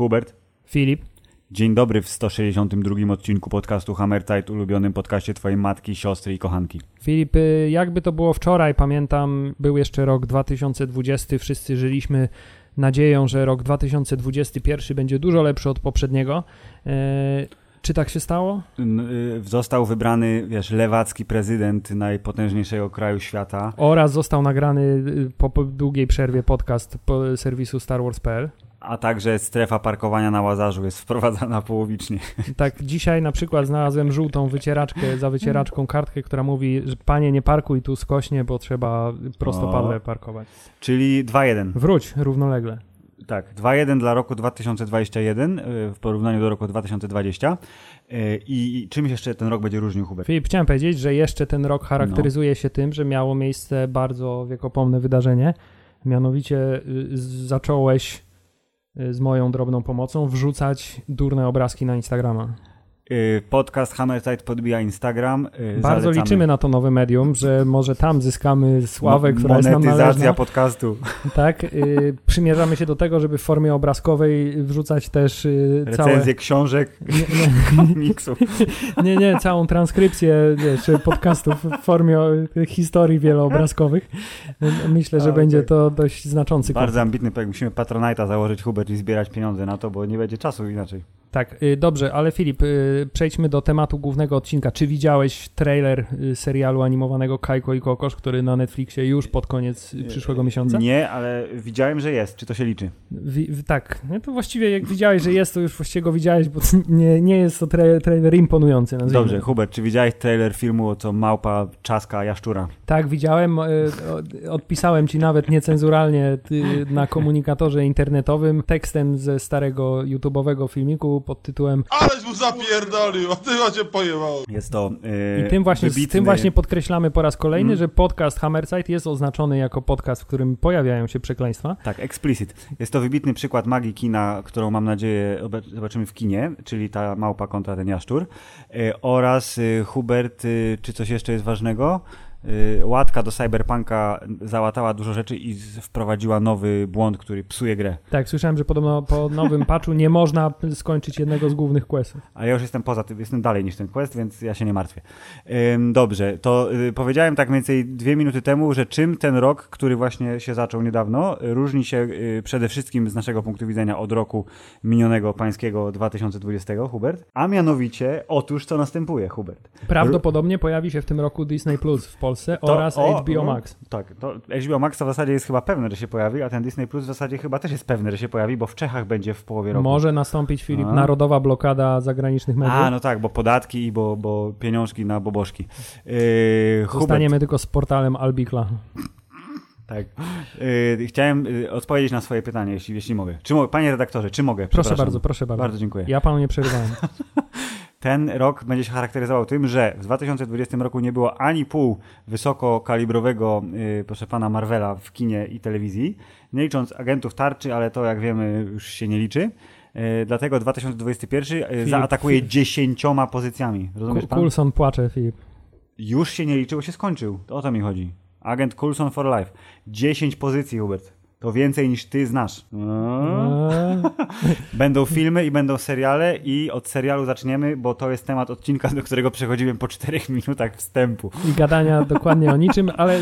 Hubert. Filip. Dzień dobry w 162 odcinku podcastu Hammertide, ulubionym podcaście twojej matki, siostry i kochanki. Filip, y, jakby to było wczoraj, pamiętam, był jeszcze rok 2020, wszyscy żyliśmy nadzieją, że rok 2021 będzie dużo lepszy od poprzedniego. Czy tak się stało? Y, Został wybrany, wiesz, lewacki prezydent najpotężniejszego kraju świata. Oraz został nagrany y, po, po długiej przerwie podcast po serwisu StarWars.pl. A także strefa parkowania na Łazarzu jest wprowadzana połowicznie. Tak, dzisiaj na przykład znalazłem żółtą wycieraczkę, za wycieraczką kartkę, która mówi, że panie nie parkuj tu skośnie, bo trzeba prostopadle parkować. Czyli 2-1. Wróć równolegle. Tak, 2-1 dla roku 2021 y, w porównaniu do roku 2020. Y, I i czymś jeszcze ten rok będzie różnił, Hubert? Filip, chciałem powiedzieć, że jeszcze ten rok charakteryzuje się tym, że miało miejsce bardzo wiekopomne wydarzenie. Mianowicie y, zacząłeś z moją drobną pomocą wrzucać durne obrazki na Instagrama. Y, Podcast Hammertide podbija Instagram. y, Bardzo zalecamy. liczymy na to nowe medium, że może tam zyskamy sławę, Mo- która jest nam Monetyzacja należna. podcastu. Tak, y, przymierzamy się do tego, żeby w formie obrazkowej wrzucać też y, całe... Recenzje książek, Nie, komiksów. nie, nie, całą transkrypcję wiesz, podcastów w formie historii wieloobrazkowych. Myślę, że A, będzie to dość znaczący. Bardzo ambitny projekt. Musimy Patronite'a założyć, Hubert, i zbierać pieniądze na to, bo nie będzie czasu inaczej. Tak, y, dobrze, ale Filip, y, przejdźmy do tematu głównego odcinka. Czy widziałeś trailer y, serialu animowanego Kajko i Kokosz, który na Netflixie już pod koniec przyszłego miesiąca? Nie, ale widziałem, że jest. Czy to się liczy? Wi- tak, no to właściwie jak widziałeś, że jest, to już właściwie go widziałeś, bo nie, nie jest to tra- trailer imponujący. nazwijmy. Dobrze, Hubert, czy widziałeś trailer filmu, co małpa czaska jaszczura? Tak, widziałem, o- odpisałem ci nawet niecenzuralnie na komunikatorze internetowym tekstem ze starego YouTube'owego filmiku pod tytułem Aleś mu zapierdolił, a ty macie pojebało. Jest to yy, I tym właśnie, wybitny... tym właśnie podkreślamy po raz kolejny, Mm. że podcast Hammerside jest oznaczony jako podcast, w którym pojawiają się przekleństwa. Tak, explicit. Jest to wybitny przykład magii kina, którą mam nadzieję zobaczymy w kinie, czyli ta małpa kontra ten jaszczur. Yy, oraz yy, Hubert, yy, czy coś jeszcze jest ważnego? Yy, łatka do Cyberpunka załatała dużo rzeczy i wprowadziła nowy błąd, który psuje grę. Tak, słyszałem, że podobno po nowym patchu nie można skończyć jednego z głównych questów. A ja już jestem poza tym, jestem dalej niż ten quest, więc ja się nie martwię. Dobrze, to y, powiedziałem tak mniej więcej dwie minuty temu, że czym ten rok, który właśnie się zaczął niedawno, y, różni się y, przede wszystkim z naszego punktu widzenia od roku minionego pańskiego 2020, Hubert, a mianowicie, otóż co następuje, Hubert. Prawdopodobnie pojawi się w tym roku Disney Plus w Polsce To- oraz o, HBO o, Max. Tak, to HBO Max w zasadzie jest chyba pewne, że się pojawi, a ten Disney Plus w zasadzie chyba też jest pewny, że się pojawi, bo w Czechach będzie w połowie roku. Może nastąpić, Filip, A. narodowa blokada zagranicznych mediów. A, no tak, bo podatki i bo, bo pieniążki na boboszki. Yy, Zostaniemy tylko z portalem Albikla. Tak. Yy, chciałem yy, odpowiedzieć na swoje pytanie, jeśli, jeśli mogę. Czy mogę. Panie redaktorze, czy mogę? Proszę bardzo, proszę bardzo. Bardzo dziękuję. Ja panu nie przerywałem. Ten rok będzie się charakteryzował tym, że w 2020 roku nie było ani pół wysokokalibrowego, yy, proszę pana, Marvela w kinie i telewizji, nie licząc agentów tarczy, ale to jak wiemy już się nie liczy. Yy, dlatego 2021 yy, Filip, zaatakuje Filip. dziesięcioma pozycjami. Rozumiesz pan? Coulson płacze, Filip. Już się nie liczy, bo się skończył. To o to mi chodzi. Agent Coulson for Life. 10 pozycji, Hubert. To więcej niż ty znasz. No. Będą filmy i będą seriale i od serialu zaczniemy, bo to jest temat odcinka, do którego przechodziłem po 4 minutach wstępu. I gadania dokładnie o niczym, ale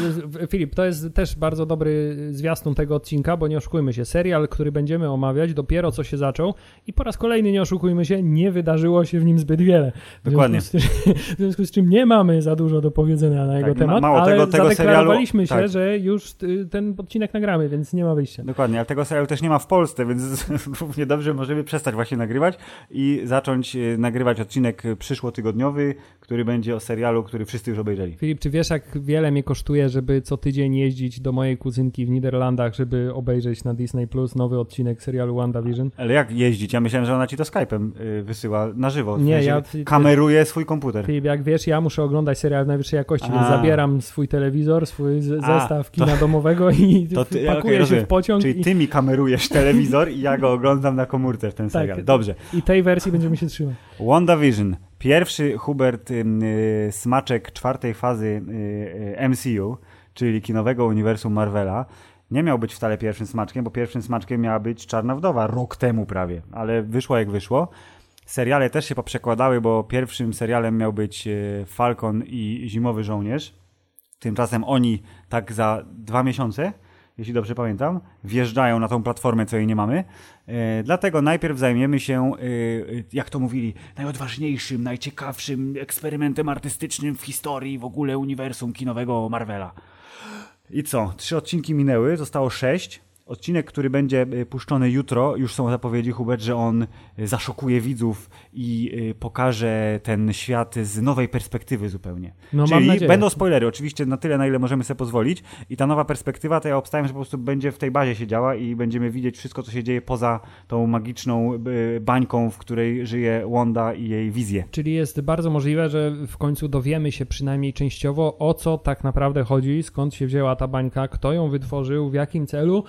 Filip, to jest też bardzo dobry zwiastun tego odcinka, bo nie oszukujmy się, serial, który będziemy omawiać, dopiero co się zaczął i po raz kolejny nie oszukujmy się, nie wydarzyło się w nim zbyt wiele. W Dokładnie. Z, w związku z czym nie mamy za dużo do powiedzenia na jego Tak, ma- temat, mało ale tego- tego zadeklarowaliśmy serialu- się, tak. że już y, ten odcinek nagramy, więc nie ma wyjścia. Dokładnie, ale tego serialu też nie ma w Polsce, więc równie dobrze możemy przestać właśnie nagrywać i zacząć e, nagrywać odcinek przyszłotygodniowy, który będzie o serialu, który wszyscy już obejrzeli. Filip, czy wiesz, jak wiele mi kosztuje, żeby co tydzień jeździć do mojej kuzynki w Niderlandach, żeby obejrzeć na Disney Plus nowy odcinek serialu WandaVision? Ale jak jeździć? Ja myślałem, że ona ci to Skype'em y, wysyła na żywo. W Nie, ja- Kameruje swój komputer. Filip, jak wiesz, ja muszę oglądać serial najwyższej jakości, A. więc zabieram swój telewizor, swój z- A, zestaw kina domowego i To ty, pakuję okej, się. W pociąg Czyli i, ty mi kamerujesz telewizor i ja go oglądam na komórce w ten Tak. serial. Dobrze. i tej wersji będziemy się trzymać. WandaVision. Pierwszy Hubert y, smaczek czwartej fazy y, y, MCU, czyli kinowego uniwersum Marvela, nie miał być wcale pierwszym smaczkiem, bo pierwszym smaczkiem miała być Czarna Wdowa rok temu prawie, ale wyszło jak wyszło. Seriale też się poprzekładały, bo pierwszym serialem miał być e, Falcon i Zimowy Żołnierz. Tymczasem oni tak za dwa miesiące, jeśli dobrze pamiętam, wjeżdżają na tą platformę, co jej nie mamy. E, dlatego najpierw zajmiemy się, e, jak to mówili, najodważniejszym, najciekawszym eksperymentem artystycznym w historii w ogóle uniwersum kinowego Marvela. I co? Trzy odcinki minęły, zostało sześć. Odcinek, który będzie puszczony jutro, już są zapowiedzi, Hubert, że on zaszokuje widzów i y, pokaże ten świat z nowej perspektywy zupełnie. No, Czyli będą spoilery, oczywiście na tyle, na ile możemy sobie pozwolić. I ta nowa perspektywa, to ja obstawiam, że po prostu będzie w tej bazie się działa i będziemy widzieć wszystko, co się dzieje poza tą magiczną bańką, w której żyje Wanda i jej wizje. Czyli jest bardzo możliwe, że w końcu dowiemy się przynajmniej częściowo, o co tak naprawdę chodzi, skąd się wzięła ta bańka, kto ją wytworzył, w jakim celu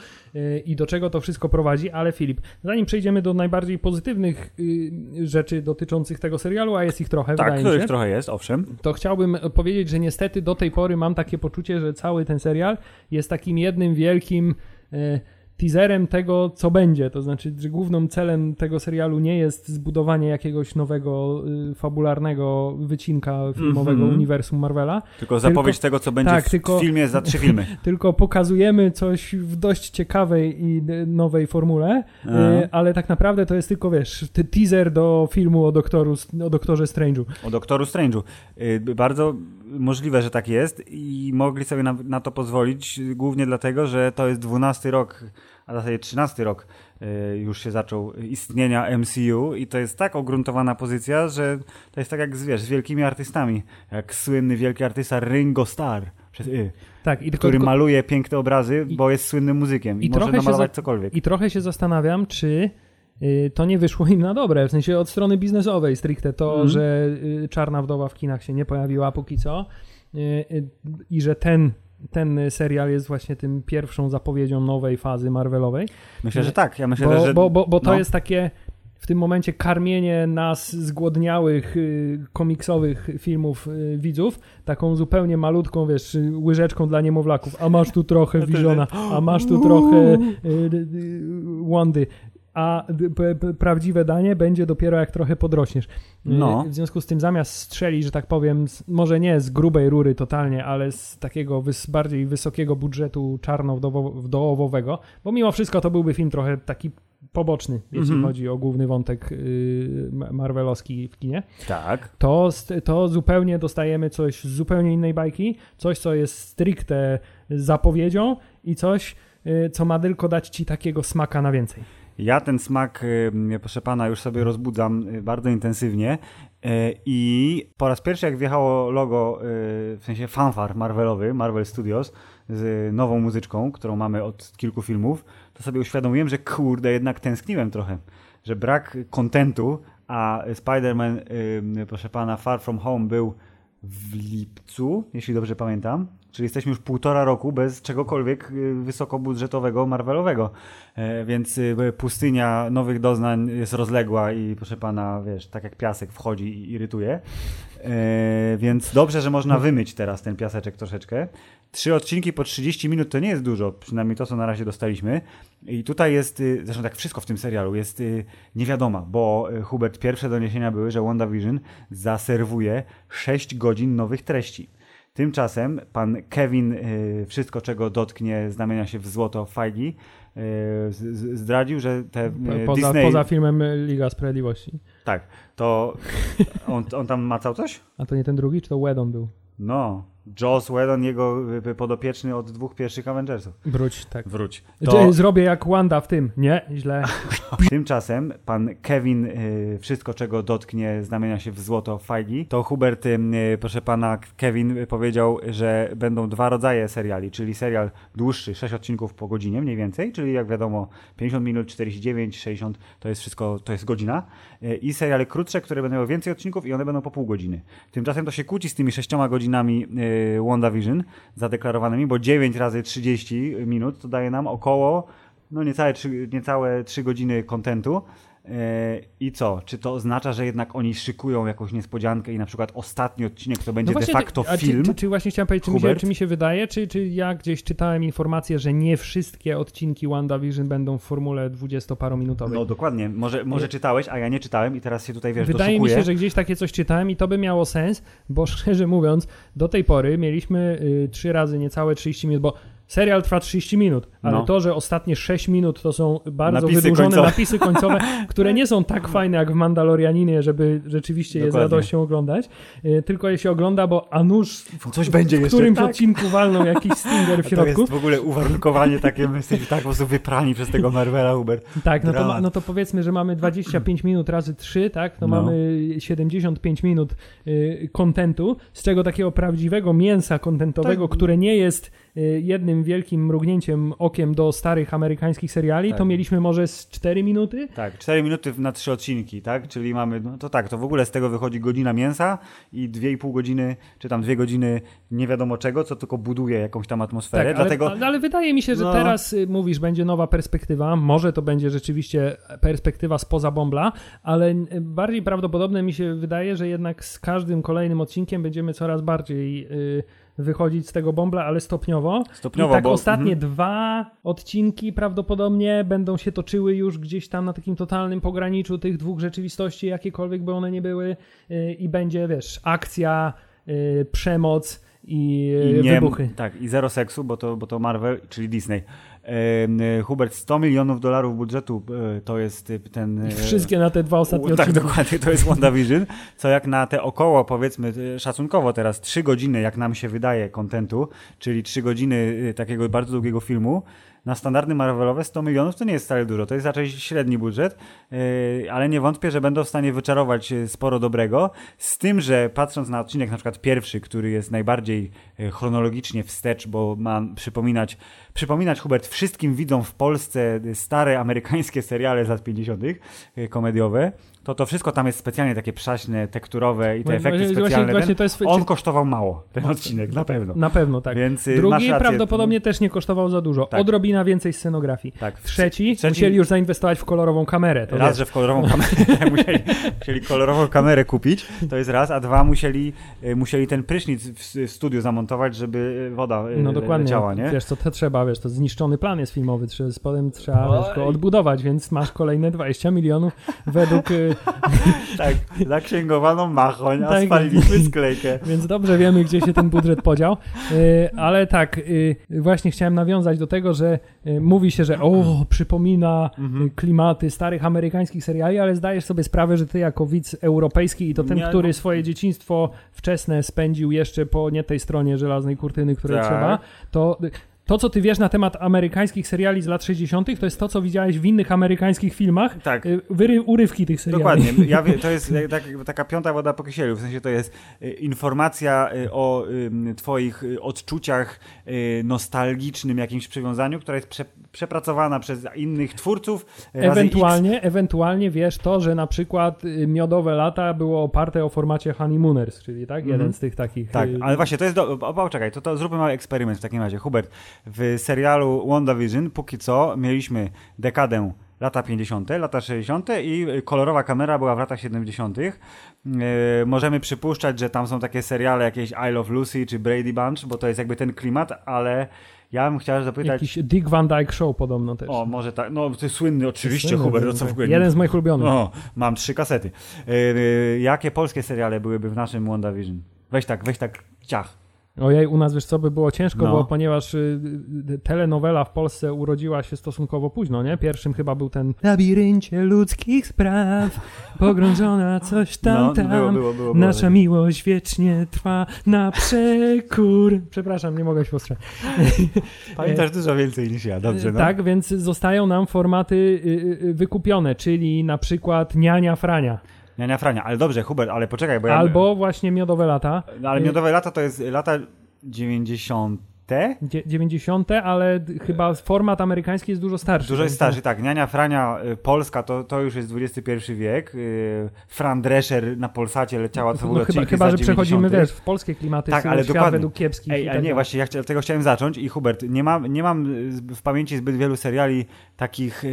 i do czego to wszystko prowadzi, ale Filip, zanim przejdziemy do najbardziej pozytywnych y, rzeczy dotyczących tego serialu, a jest ich trochę, tak, wydaje mi się. trochę jest, owszem. To chciałbym powiedzieć, że niestety do tej pory mam takie poczucie, że cały ten serial jest takim jednym wielkim y, teaserem tego, co będzie. To znaczy, że głównym celem tego serialu nie jest zbudowanie jakiegoś nowego, y, fabularnego wycinka filmowego mm -hmm. uniwersum Marvela. Tylko zapowiedź tylko, tego, co będzie tak, w tylko, filmie za trzy filmy. tylko pokazujemy coś w dość ciekawej i nowej formule, y, ale tak naprawdę to jest tylko, wiesz, teaser do filmu o, doktoru, o doktorze Strange'u. O doktoru Strange'u. Y, bardzo możliwe, że tak jest i mogli sobie na, na to pozwolić, głównie dlatego, że to jest dwunasty rok a w zasadzie 13 rok y, już się zaczął istnienia MCU i to jest tak ogruntowana pozycja, że to jest tak jak z, wiesz, z wielkimi artystami, jak słynny wielki artysta Ringo Starr przez Y, tak, i który tylko, maluje piękne obrazy, i, bo jest słynnym muzykiem i, i może namalować za, cokolwiek. I trochę się zastanawiam, czy y, to nie wyszło im na dobre, w sensie od strony biznesowej stricte to, mm. że Czarna Wdowa w kinach się nie pojawiła póki co i że ten ten serial jest właśnie tym pierwszą zapowiedzią nowej fazy Marvelowej. Myślę, że tak. Ja myślę, bo, że... bo, bo, bo to no. jest takie w tym momencie karmienie nas zgłodniałych y, komiksowych filmów y, widzów taką zupełnie malutką, wiesz, łyżeczką dla niemowlaków. A masz tu trochę Visiona, a masz tu trochę y, Wandy a prawdziwe danie będzie dopiero jak trochę podrośniesz. No. W związku z tym zamiast strzelić, że tak powiem, z, może nie z grubej rury totalnie, ale z takiego wys, bardziej wysokiego budżetu czarno-wdołowego, bo mimo wszystko to byłby film trochę taki poboczny, jeśli mm -hmm. chodzi o główny wątek y, marvelowski w kinie. Tak. To, to zupełnie dostajemy coś z zupełnie innej bajki, coś, co jest stricte zapowiedzią i coś, y, co ma tylko dać ci takiego smaka na więcej. Ja ten smak, y, proszę pana, już sobie rozbudzam y, bardzo intensywnie y, i po raz pierwszy jak wjechało logo, w sensie fanfar Marvelowy, Marvel Studios z nową muzyczką, którą mamy od kilku filmów, to sobie uświadomiłem, że kurde, jednak tęskniłem trochę, że brak kontentu, a Spider-Man, proszę pana, Far From Home był w lipcu, jeśli dobrze pamiętam. Czyli jesteśmy już półtora roku bez czegokolwiek y, wysokobudżetowego, Marvelowego. E, więc y, pustynia nowych doznań jest rozległa i proszę pana, wiesz, tak jak piasek wchodzi i irytuje. E, więc dobrze, że można wymyć teraz ten piaseczek troszeczkę. Trzy odcinki po 30 minut to nie jest dużo, przynajmniej to, co na razie dostaliśmy. I tutaj jest, y, zresztą tak wszystko w tym serialu jest niewiadoma, bo Hubert, pierwsze doniesienia były, że WandaVision zaserwuje 6 godzin nowych treści. Tymczasem pan Kevin, y, wszystko czego dotknie, znamienia się w złoto Feige, y, zdradził, że te y, poza, Disney... Poza filmem Liga Sprawiedliwości. Tak, to on, on tam macał coś? A to nie ten drugi, czy to Wedon był? No, Joss Whedon, jego podopieczny od dwóch pierwszych Avengersów. Wróć, tak. Wróć. To... Zrobię jak Wanda w tym. Nie, źle. Tymczasem pan Kevin, y, wszystko czego dotknie, znamienia się w złoto Feige. To Hubert, y, proszę pana, Kevin powiedział, że będą dwa rodzaje seriali, czyli serial dłuższy, 6 odcinków po godzinie mniej więcej, czyli jak wiadomo 50 minut, 49, 60, to jest wszystko, to jest godzina. Y, I seriale krótsze, które będą miały więcej odcinków i one będą po pół godziny. Tymczasem to się kłóci z tymi sześcioma godzinami WandaVision zadeklarowanymi, bo 9 razy 30 minut to daje nam około no niecałe 3, niecałe 3 godziny kontentu. E, I co? Czy to oznacza, że jednak oni szykują jakąś niespodziankę i na przykład ostatni odcinek to będzie No de właśnie, facto ty- film? Czy, czy, czy właśnie chciałem powiedzieć, czy mi, się, czy mi się wydaje, czy, czy ja gdzieś czytałem informację, że nie wszystkie odcinki WandaVision będą w formule 20-parominutowej. No dokładnie. Może, może czytałeś, a ja nie czytałem i teraz się tutaj, wiesz, Wydaje mi doszukuję. się, że gdzieś takie coś czytałem i to by miało sens, bo szczerze mówiąc, do tej pory mieliśmy y, trzy razy niecałe 30 minut, bo serial trwa 30 minut, ale No. to, że ostatnie 6 minut to są bardzo Napisy wydłużone końcowe. napisy końcowe, które nie są tak fajne jak w Mandalorianinie, żeby rzeczywiście je z Dokładnie. radością oglądać, y, tylko je się ogląda, bo a nuż w, Coś będzie w którymś tak. odcinku walną jakiś stinger w To środku. jest w ogóle uwarunkowanie takie, my jesteśmy tak po prostu wyprani przez tego Marvela, Hubert. Tak, no to, no to powiedzmy, że mamy 25 minut razy 3, tak? To No. mamy 75 minut y, kontentu, z czego takiego prawdziwego mięsa kontentowego, Tak. które nie jest jednym wielkim mrugnięciem okiem do starych amerykańskich seriali, Tak. to mieliśmy może z 4 minuty. Tak, 4 minuty na trzy odcinki, tak? Czyli mamy, no to tak, to w ogóle z tego wychodzi godzina mięsa i 2,5 godziny, czy tam 2 godziny nie wiadomo czego, co tylko buduje jakąś tam atmosferę. Tak, ale, Dlatego ale, ale wydaje mi się, że No. teraz y, mówisz, będzie nowa perspektywa. Może to będzie rzeczywiście perspektywa spoza bombla, ale y, bardziej prawdopodobne mi się wydaje, że jednak z każdym kolejnym odcinkiem będziemy coraz bardziej y, wychodzić z tego bombla, ale stopniowo. Stopniowo, I tak bo- ostatnie mhm. dwa odcinki prawdopodobnie będą się toczyły już gdzieś tam na takim totalnym pograniczu tych dwóch rzeczywistości, jakiekolwiek by one nie były y, i będzie, wiesz, akcja, y, przemoc i, y, i nie, wybuchy. Tak, i zero seksu, bo to, bo to Marvel, czyli Disney. E, Hubert, 100 milionów dolarów budżetu e, to jest e, ten... e, Wszystkie na te dwa ostatnie tak, odcinki. dokładnie, to jest WandaVision, co jak na te około, powiedzmy, szacunkowo teraz 3 godziny, jak nam się wydaje, kontentu, czyli 3 godziny takiego bardzo długiego filmu, na standardy Marvelowe 100 milionów to nie jest wcale dużo, to jest raczej średni budżet, e, ale nie wątpię, że będą w stanie wyczarować e, sporo dobrego, z tym, że patrząc na odcinek na przykład pierwszy, który jest najbardziej e, chronologicznie wstecz, bo ma przypominać, przypominać Hubert wszystkim widzom w Polsce stare amerykańskie seriale z lat 50. e, komediowe, to to wszystko tam jest specjalnie takie przaśne, tekturowe i te Właśnie- efekty właśnie- specjalne. właśnie ten, to jest- on kosztował mało, ten odcinek, na pewno. Na pewno, tak. Więc y, Drugi rację. prawdopodobnie też nie kosztował za dużo. Tak. Odrobina więcej scenografii. Tak. Trzeci, Trzeci- musieli już zainwestować w kolorową kamerę. To Raz, wiesz. że w kolorową kamerę musieli, musieli kolorową kamerę kupić, to jest raz, a dwa musieli, y, musieli ten prysznic w, studiu zamontować, żeby y, woda No dokładnie. leciała, nie? Wiesz, co to trzeba, wiesz, to zniszczony plan jest filmowy, trzeba, potem trzeba wiesz, go odbudować, więc masz kolejne 20 milionów według... Tak, zaksięgowaną machoń, a Tak. spaliliśmy sklejkę. Więc dobrze wiemy, gdzie się ten budżet podział. Y, ale tak, y, właśnie chciałem nawiązać do tego, że y, mówi się, że o, przypomina Mhm. klimaty starych amerykańskich seriali, ale zdajesz sobie sprawę, że ty jako widz europejski i to ten, Nie, który no- swoje dzieciństwo wczesne spędził jeszcze po nie tej stronie żelaznej kurtyny, której Tak. trzeba, to... To, co ty wiesz na temat amerykańskich seriali z lat 60., to jest to, co widziałeś w innych amerykańskich filmach. Tak. y, Wyry, urywki tych seriali. Dokładnie. Ja wie, to jest tak, taka piąta woda po kisielu. W sensie to jest e, informacja e, o twoich odczuciach, nostalgicznym jakimś przywiązaniu, która jest prze, przepracowana przez innych twórców. e, Ewentualnie, ewentualnie wiesz to, że na przykład y, Miodowe Lata było oparte o formacie Honeymooners, czyli tak, jeden Mhm. z tych takich... Tak, y, ale właśnie to jest. Do... O, to, to zróbmy mały eksperyment w takim razie. Hubert, w serialu WandaVision póki co mieliśmy dekadę lata 50., lata 60. i kolorowa kamera była w latach 70. Yy, możemy przypuszczać, że tam są takie seriale jakieś I Love Lucy czy Brady Bunch, bo to jest jakby ten klimat, ale ja bym chciał zapytać. Jakiś Dick Van Dyke Show podobno też. O, może tak. No, to jest słynny, oczywiście, Słynny, Hubert, co w ogóle Jeden z moich ulubionych. O, mam trzy kasety. Yy, jakie polskie seriale byłyby w naszym WandaVision? Weź tak, weź tak ciach. Ojej, u nas wiesz co, by było ciężko, No. bo ponieważ y, y, telenowela w Polsce urodziła się stosunkowo późno, nie? Pierwszym chyba był ten Labiryncie ludzkich spraw, pogrążona coś tam, No, tam. było, było, było, było. Nasza miłość wiecznie trwa na przekór. Przepraszam, nie mogę się powstrzymać. Pamiętasz dużo więcej niż ja, dobrze, no. Tak, więc zostają nam formaty y, y, wykupione, czyli na przykład Niania Frania, Niania Frania, ale dobrze, Hubert, ale poczekaj, bo ja... albo właśnie Miodowe Lata. No, ale Miodowe lata to jest lata 90 Dzie- 90., ale chyba format amerykański jest dużo starszy. Dużo jest starszy, tak. Niania Frania y, Polska to, to już jest XXI wiek. Y, Fran Drescher na Polsacie leciała, to No, chyba, chyba że przechodzimy, 90.. wiesz, w polskie klimaty, Tak, tak, ale świat dokładnie. według kiepskich Ej, tak nie, dalej. właśnie ja chcia, tego chciałem zacząć i Hubert, nie mam, nie mam y, w pamięci zbyt wielu seriali takich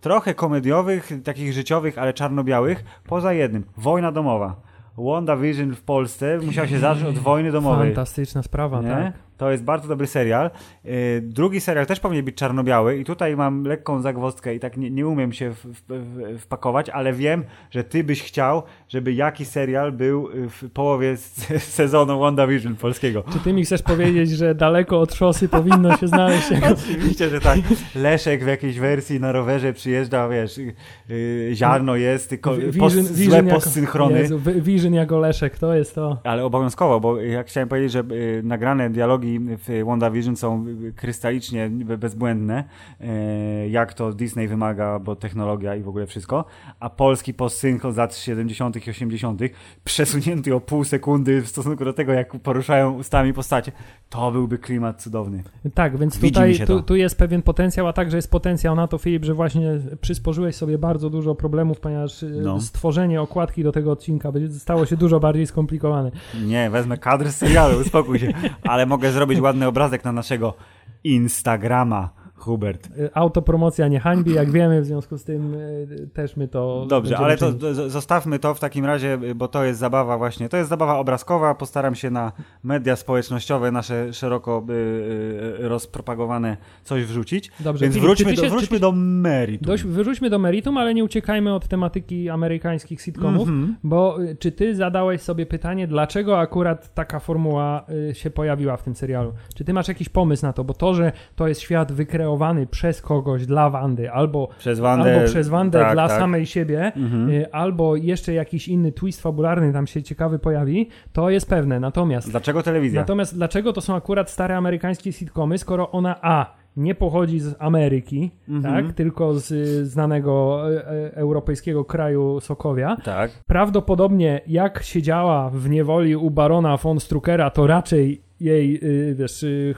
trochę komediowych, takich życiowych, ale czarno-białych, poza jednym. Wojna domowa. WandaVision w Polsce musiał się zacząć od wojny domowej. Fantastyczna sprawa, Nie? tak. To jest bardzo dobry serial. Yy, drugi serial też powinien być czarno-biały i tutaj mam lekką zagwozdkę i tak nie, nie umiem się w, w, w, wpakować, ale wiem, że ty byś chciał, żeby jakiś serial był w połowie sezonu WandaVision polskiego. Czy ty mi chcesz powiedzieć, że daleko od szosy powinno się znaleźć jako... Oczywiście, że tak. Leszek w jakiejś wersji na rowerze przyjeżdża, wiesz, yy, ziarno jest, tylko post, złe postsynchrony. Jezu, Vision jako Leszek, to jest to. Ale obowiązkowo, bo jak chciałem powiedzieć, że y, nagrane dialogi w WandaVision są krystalicznie be- bezbłędne, y, jak to Disney wymaga, bo technologia i w ogóle wszystko, a polski postsynchron z lat 70. i 80. przesunięty o pół sekundy w stosunku do tego, jak poruszają ustami postacie, to byłby klimat cudowny. Tak, więc tutaj tu, tu jest pewien potencjał, a także jest potencjał na to, Filip, że właśnie przysporzyłeś sobie bardzo dużo problemów, ponieważ y, No. stworzenie okładki do tego odcinka będzie stało się dużo bardziej skomplikowane. Nie, wezmę kadr z serialu, uspokój się, ale mogę zrobić ładny obrazek na naszego Instagrama, Hubert. Y, Autopromocja nie hańbi, jak wiemy, w związku z tym y, też my to Dobrze, ale to czynić. zostawmy to w takim razie, y, bo to jest zabawa właśnie, to jest zabawa obrazkowa, postaram się na media społecznościowe, nasze szeroko rozpropagowane coś wrzucić, Dobrze, więc Filip, wróćmy, do, się- wróćmy ty- do meritum. Dość, wyrzućmy do meritum, ale nie uciekajmy od tematyki amerykańskich sitcomów, Mhm. bo y, czy ty zadałeś sobie pytanie, dlaczego akurat taka formuła się pojawiła w tym serialu? Czy ty masz jakiś pomysł na to? Bo to, że to jest świat wykreowany przez kogoś dla Wandy, albo, Przez Wandę, albo przez Wandę tak, dla tak. samej siebie, Mhm. y, albo jeszcze jakiś inny twist fabularny tam się ciekawy pojawi, to jest pewne. Natomiast Dlaczego telewizja? Natomiast dlaczego to są akurat stare amerykańskie sitcomy, skoro ona A nie pochodzi z Ameryki, Mhm. tak, tylko z y, znanego e, europejskiego kraju Sokowia. Tak. Prawdopodobnie jak siedziała w niewoli u barona von Struckera, to raczej jej, y, wiesz, y,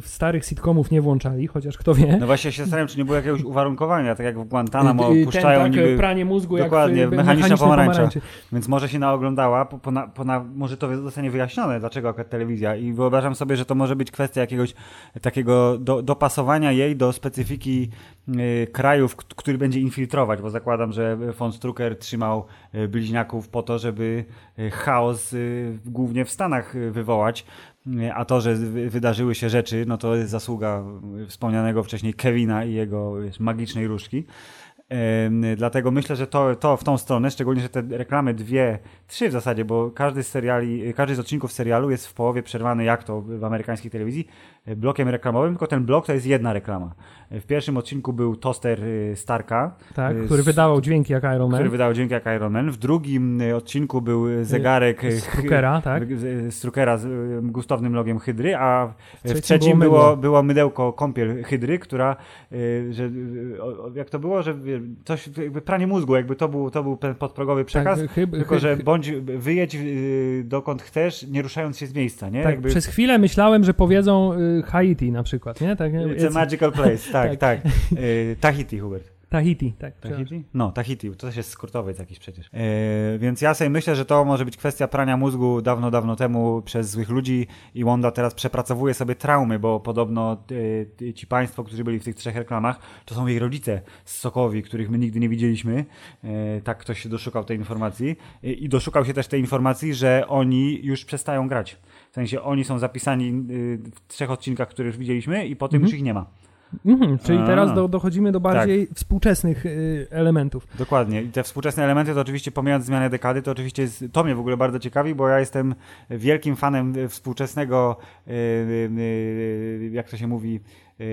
w starych sitcomów nie włączali, chociaż kto wie. No właśnie się zastanawiam, czy nie było jakiegoś uwarunkowania, tak jak w Guantanamo Y, y, puszczają tak, niby... pranie mózgu Dokładnie, jak w, y, pomarańcza. pomarańczy. Więc może się naoglądała, po, po, po może to zostanie wyjaśnione, dlaczego akurat telewizja. I wyobrażam sobie, że to może być kwestia jakiegoś takiego do, dopasowania jej do specyfiki y, krajów, który będzie infiltrować, bo zakładam, że von Strucker trzymał y, bliźniaków po to, żeby y, chaos y, głównie w Stanach y, wywołać. A to, że wy- wydarzyły się rzeczy, no to jest zasługa wspomnianego wcześniej Kevina i jego wiesz, magicznej różdżki. Dlatego myślę, że to, to w tą stronę, szczególnie, że te reklamy dwie, trzy w zasadzie, bo każdy z seriali, każdy z odcinków serialu jest w połowie przerwany, jak to w amerykańskiej telewizji, blokiem reklamowym, tylko ten blok to jest jedna reklama. W pierwszym odcinku był toster y, Starka, Tak, y, który z- wydawał dźwięki jak Iron Man. który wydał dźwięk jak Iron Man. W drugim odcinku był zegarek Struckera, tak? Struckera z gustownym logiem Hydry, a w trzecim trzecim było było, było mydełko kąpiel Hydry, która, że, jak to było, że coś, jakby pranie mózgu, jakby to był, to był ten podprogowy przekaz, Tak, chyb- tylko że bądź wyjedź dokąd chcesz, nie ruszając się z miejsca, nie? Tak, jakby, przez chwilę myślałem, że powiedzą y, Haiti na przykład, nie? Tak, It's a magical place, tak, Tak. tak. Y, Tahiti, Hubert. Tahiti, tak. Tahiti? No, Tahiti, to też jest skrótowiec jakiś przecież. E, więc ja sobie myślę, że to może być kwestia prania mózgu dawno, dawno temu przez złych ludzi i Wanda teraz przepracowuje sobie traumy, bo podobno e, ci państwo, którzy byli w tych trzech reklamach, to są jej rodzice z Sokowi, których my nigdy nie widzieliśmy. E, tak ktoś się doszukał tej informacji. E, I doszukał się też tej informacji, że oni już przestają grać. W sensie oni są zapisani y, w trzech odcinkach, które już widzieliśmy i potem Mhm. już ich nie ma. Mhm, czyli teraz do, dochodzimy do bardziej Tak. współczesnych y, elementów. Dokładnie. I te współczesne elementy, to oczywiście pomijając zmianę dekady, to oczywiście jest, to mnie w ogóle bardzo ciekawi, bo ja jestem wielkim fanem współczesnego, y, jak to się mówi,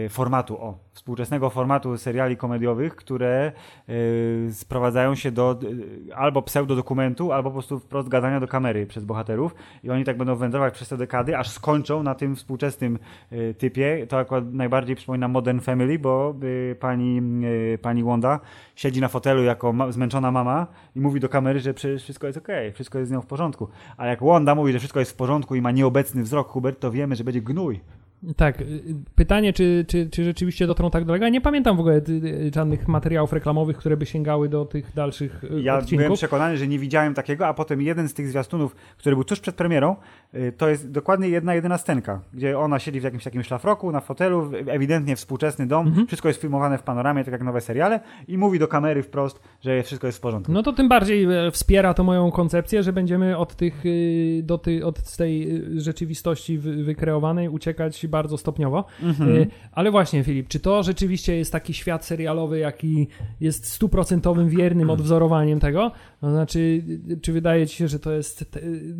formatu, o, współczesnego formatu seriali komediowych, które y, sprowadzają się do y, albo pseudodokumentu, albo po prostu wprost gadania do kamery przez bohaterów i oni tak będą wędrować przez te dekady, aż skończą na tym współczesnym y, typie. To akurat najbardziej przypomina Modern Family, bo y, pani, y, pani Wanda siedzi na fotelu jako ma- zmęczona mama i mówi do kamery, że przecież wszystko jest okej, wszystko jest z nią w porządku. A jak Wanda mówi, że wszystko jest w porządku i ma nieobecny wzrok Hubert, to wiemy, że będzie gnój. Tak, y, pytanie, czy, czy, czy rzeczywiście dotrą tak daleko? Ja nie pamiętam w ogóle y, y, żadnych materiałów reklamowych, które by sięgały do tych dalszych Ja odcinków. byłem przekonany, że nie widziałem takiego, a potem jeden z tych zwiastunów, który był tuż przed premierą, to jest dokładnie jedna jedyna scenka, gdzie ona siedzi w jakimś takim szlafroku, na fotelu, ewidentnie współczesny dom, Mhm. wszystko jest filmowane w panoramie, tak jak nowe seriale i mówi do kamery wprost, że wszystko jest w porządku. No to tym bardziej e, wspiera to moją koncepcję, że będziemy od tych, y, do ty, od tej y, rzeczywistości wy, wykreowanej uciekać bardzo stopniowo. Mhm. Y, Ale właśnie, Filip, czy to rzeczywiście jest taki świat serialowy, jaki jest stuprocentowym wiernym odwzorowaniem tego? To znaczy, y, czy wydaje ci się, że to jest t- y,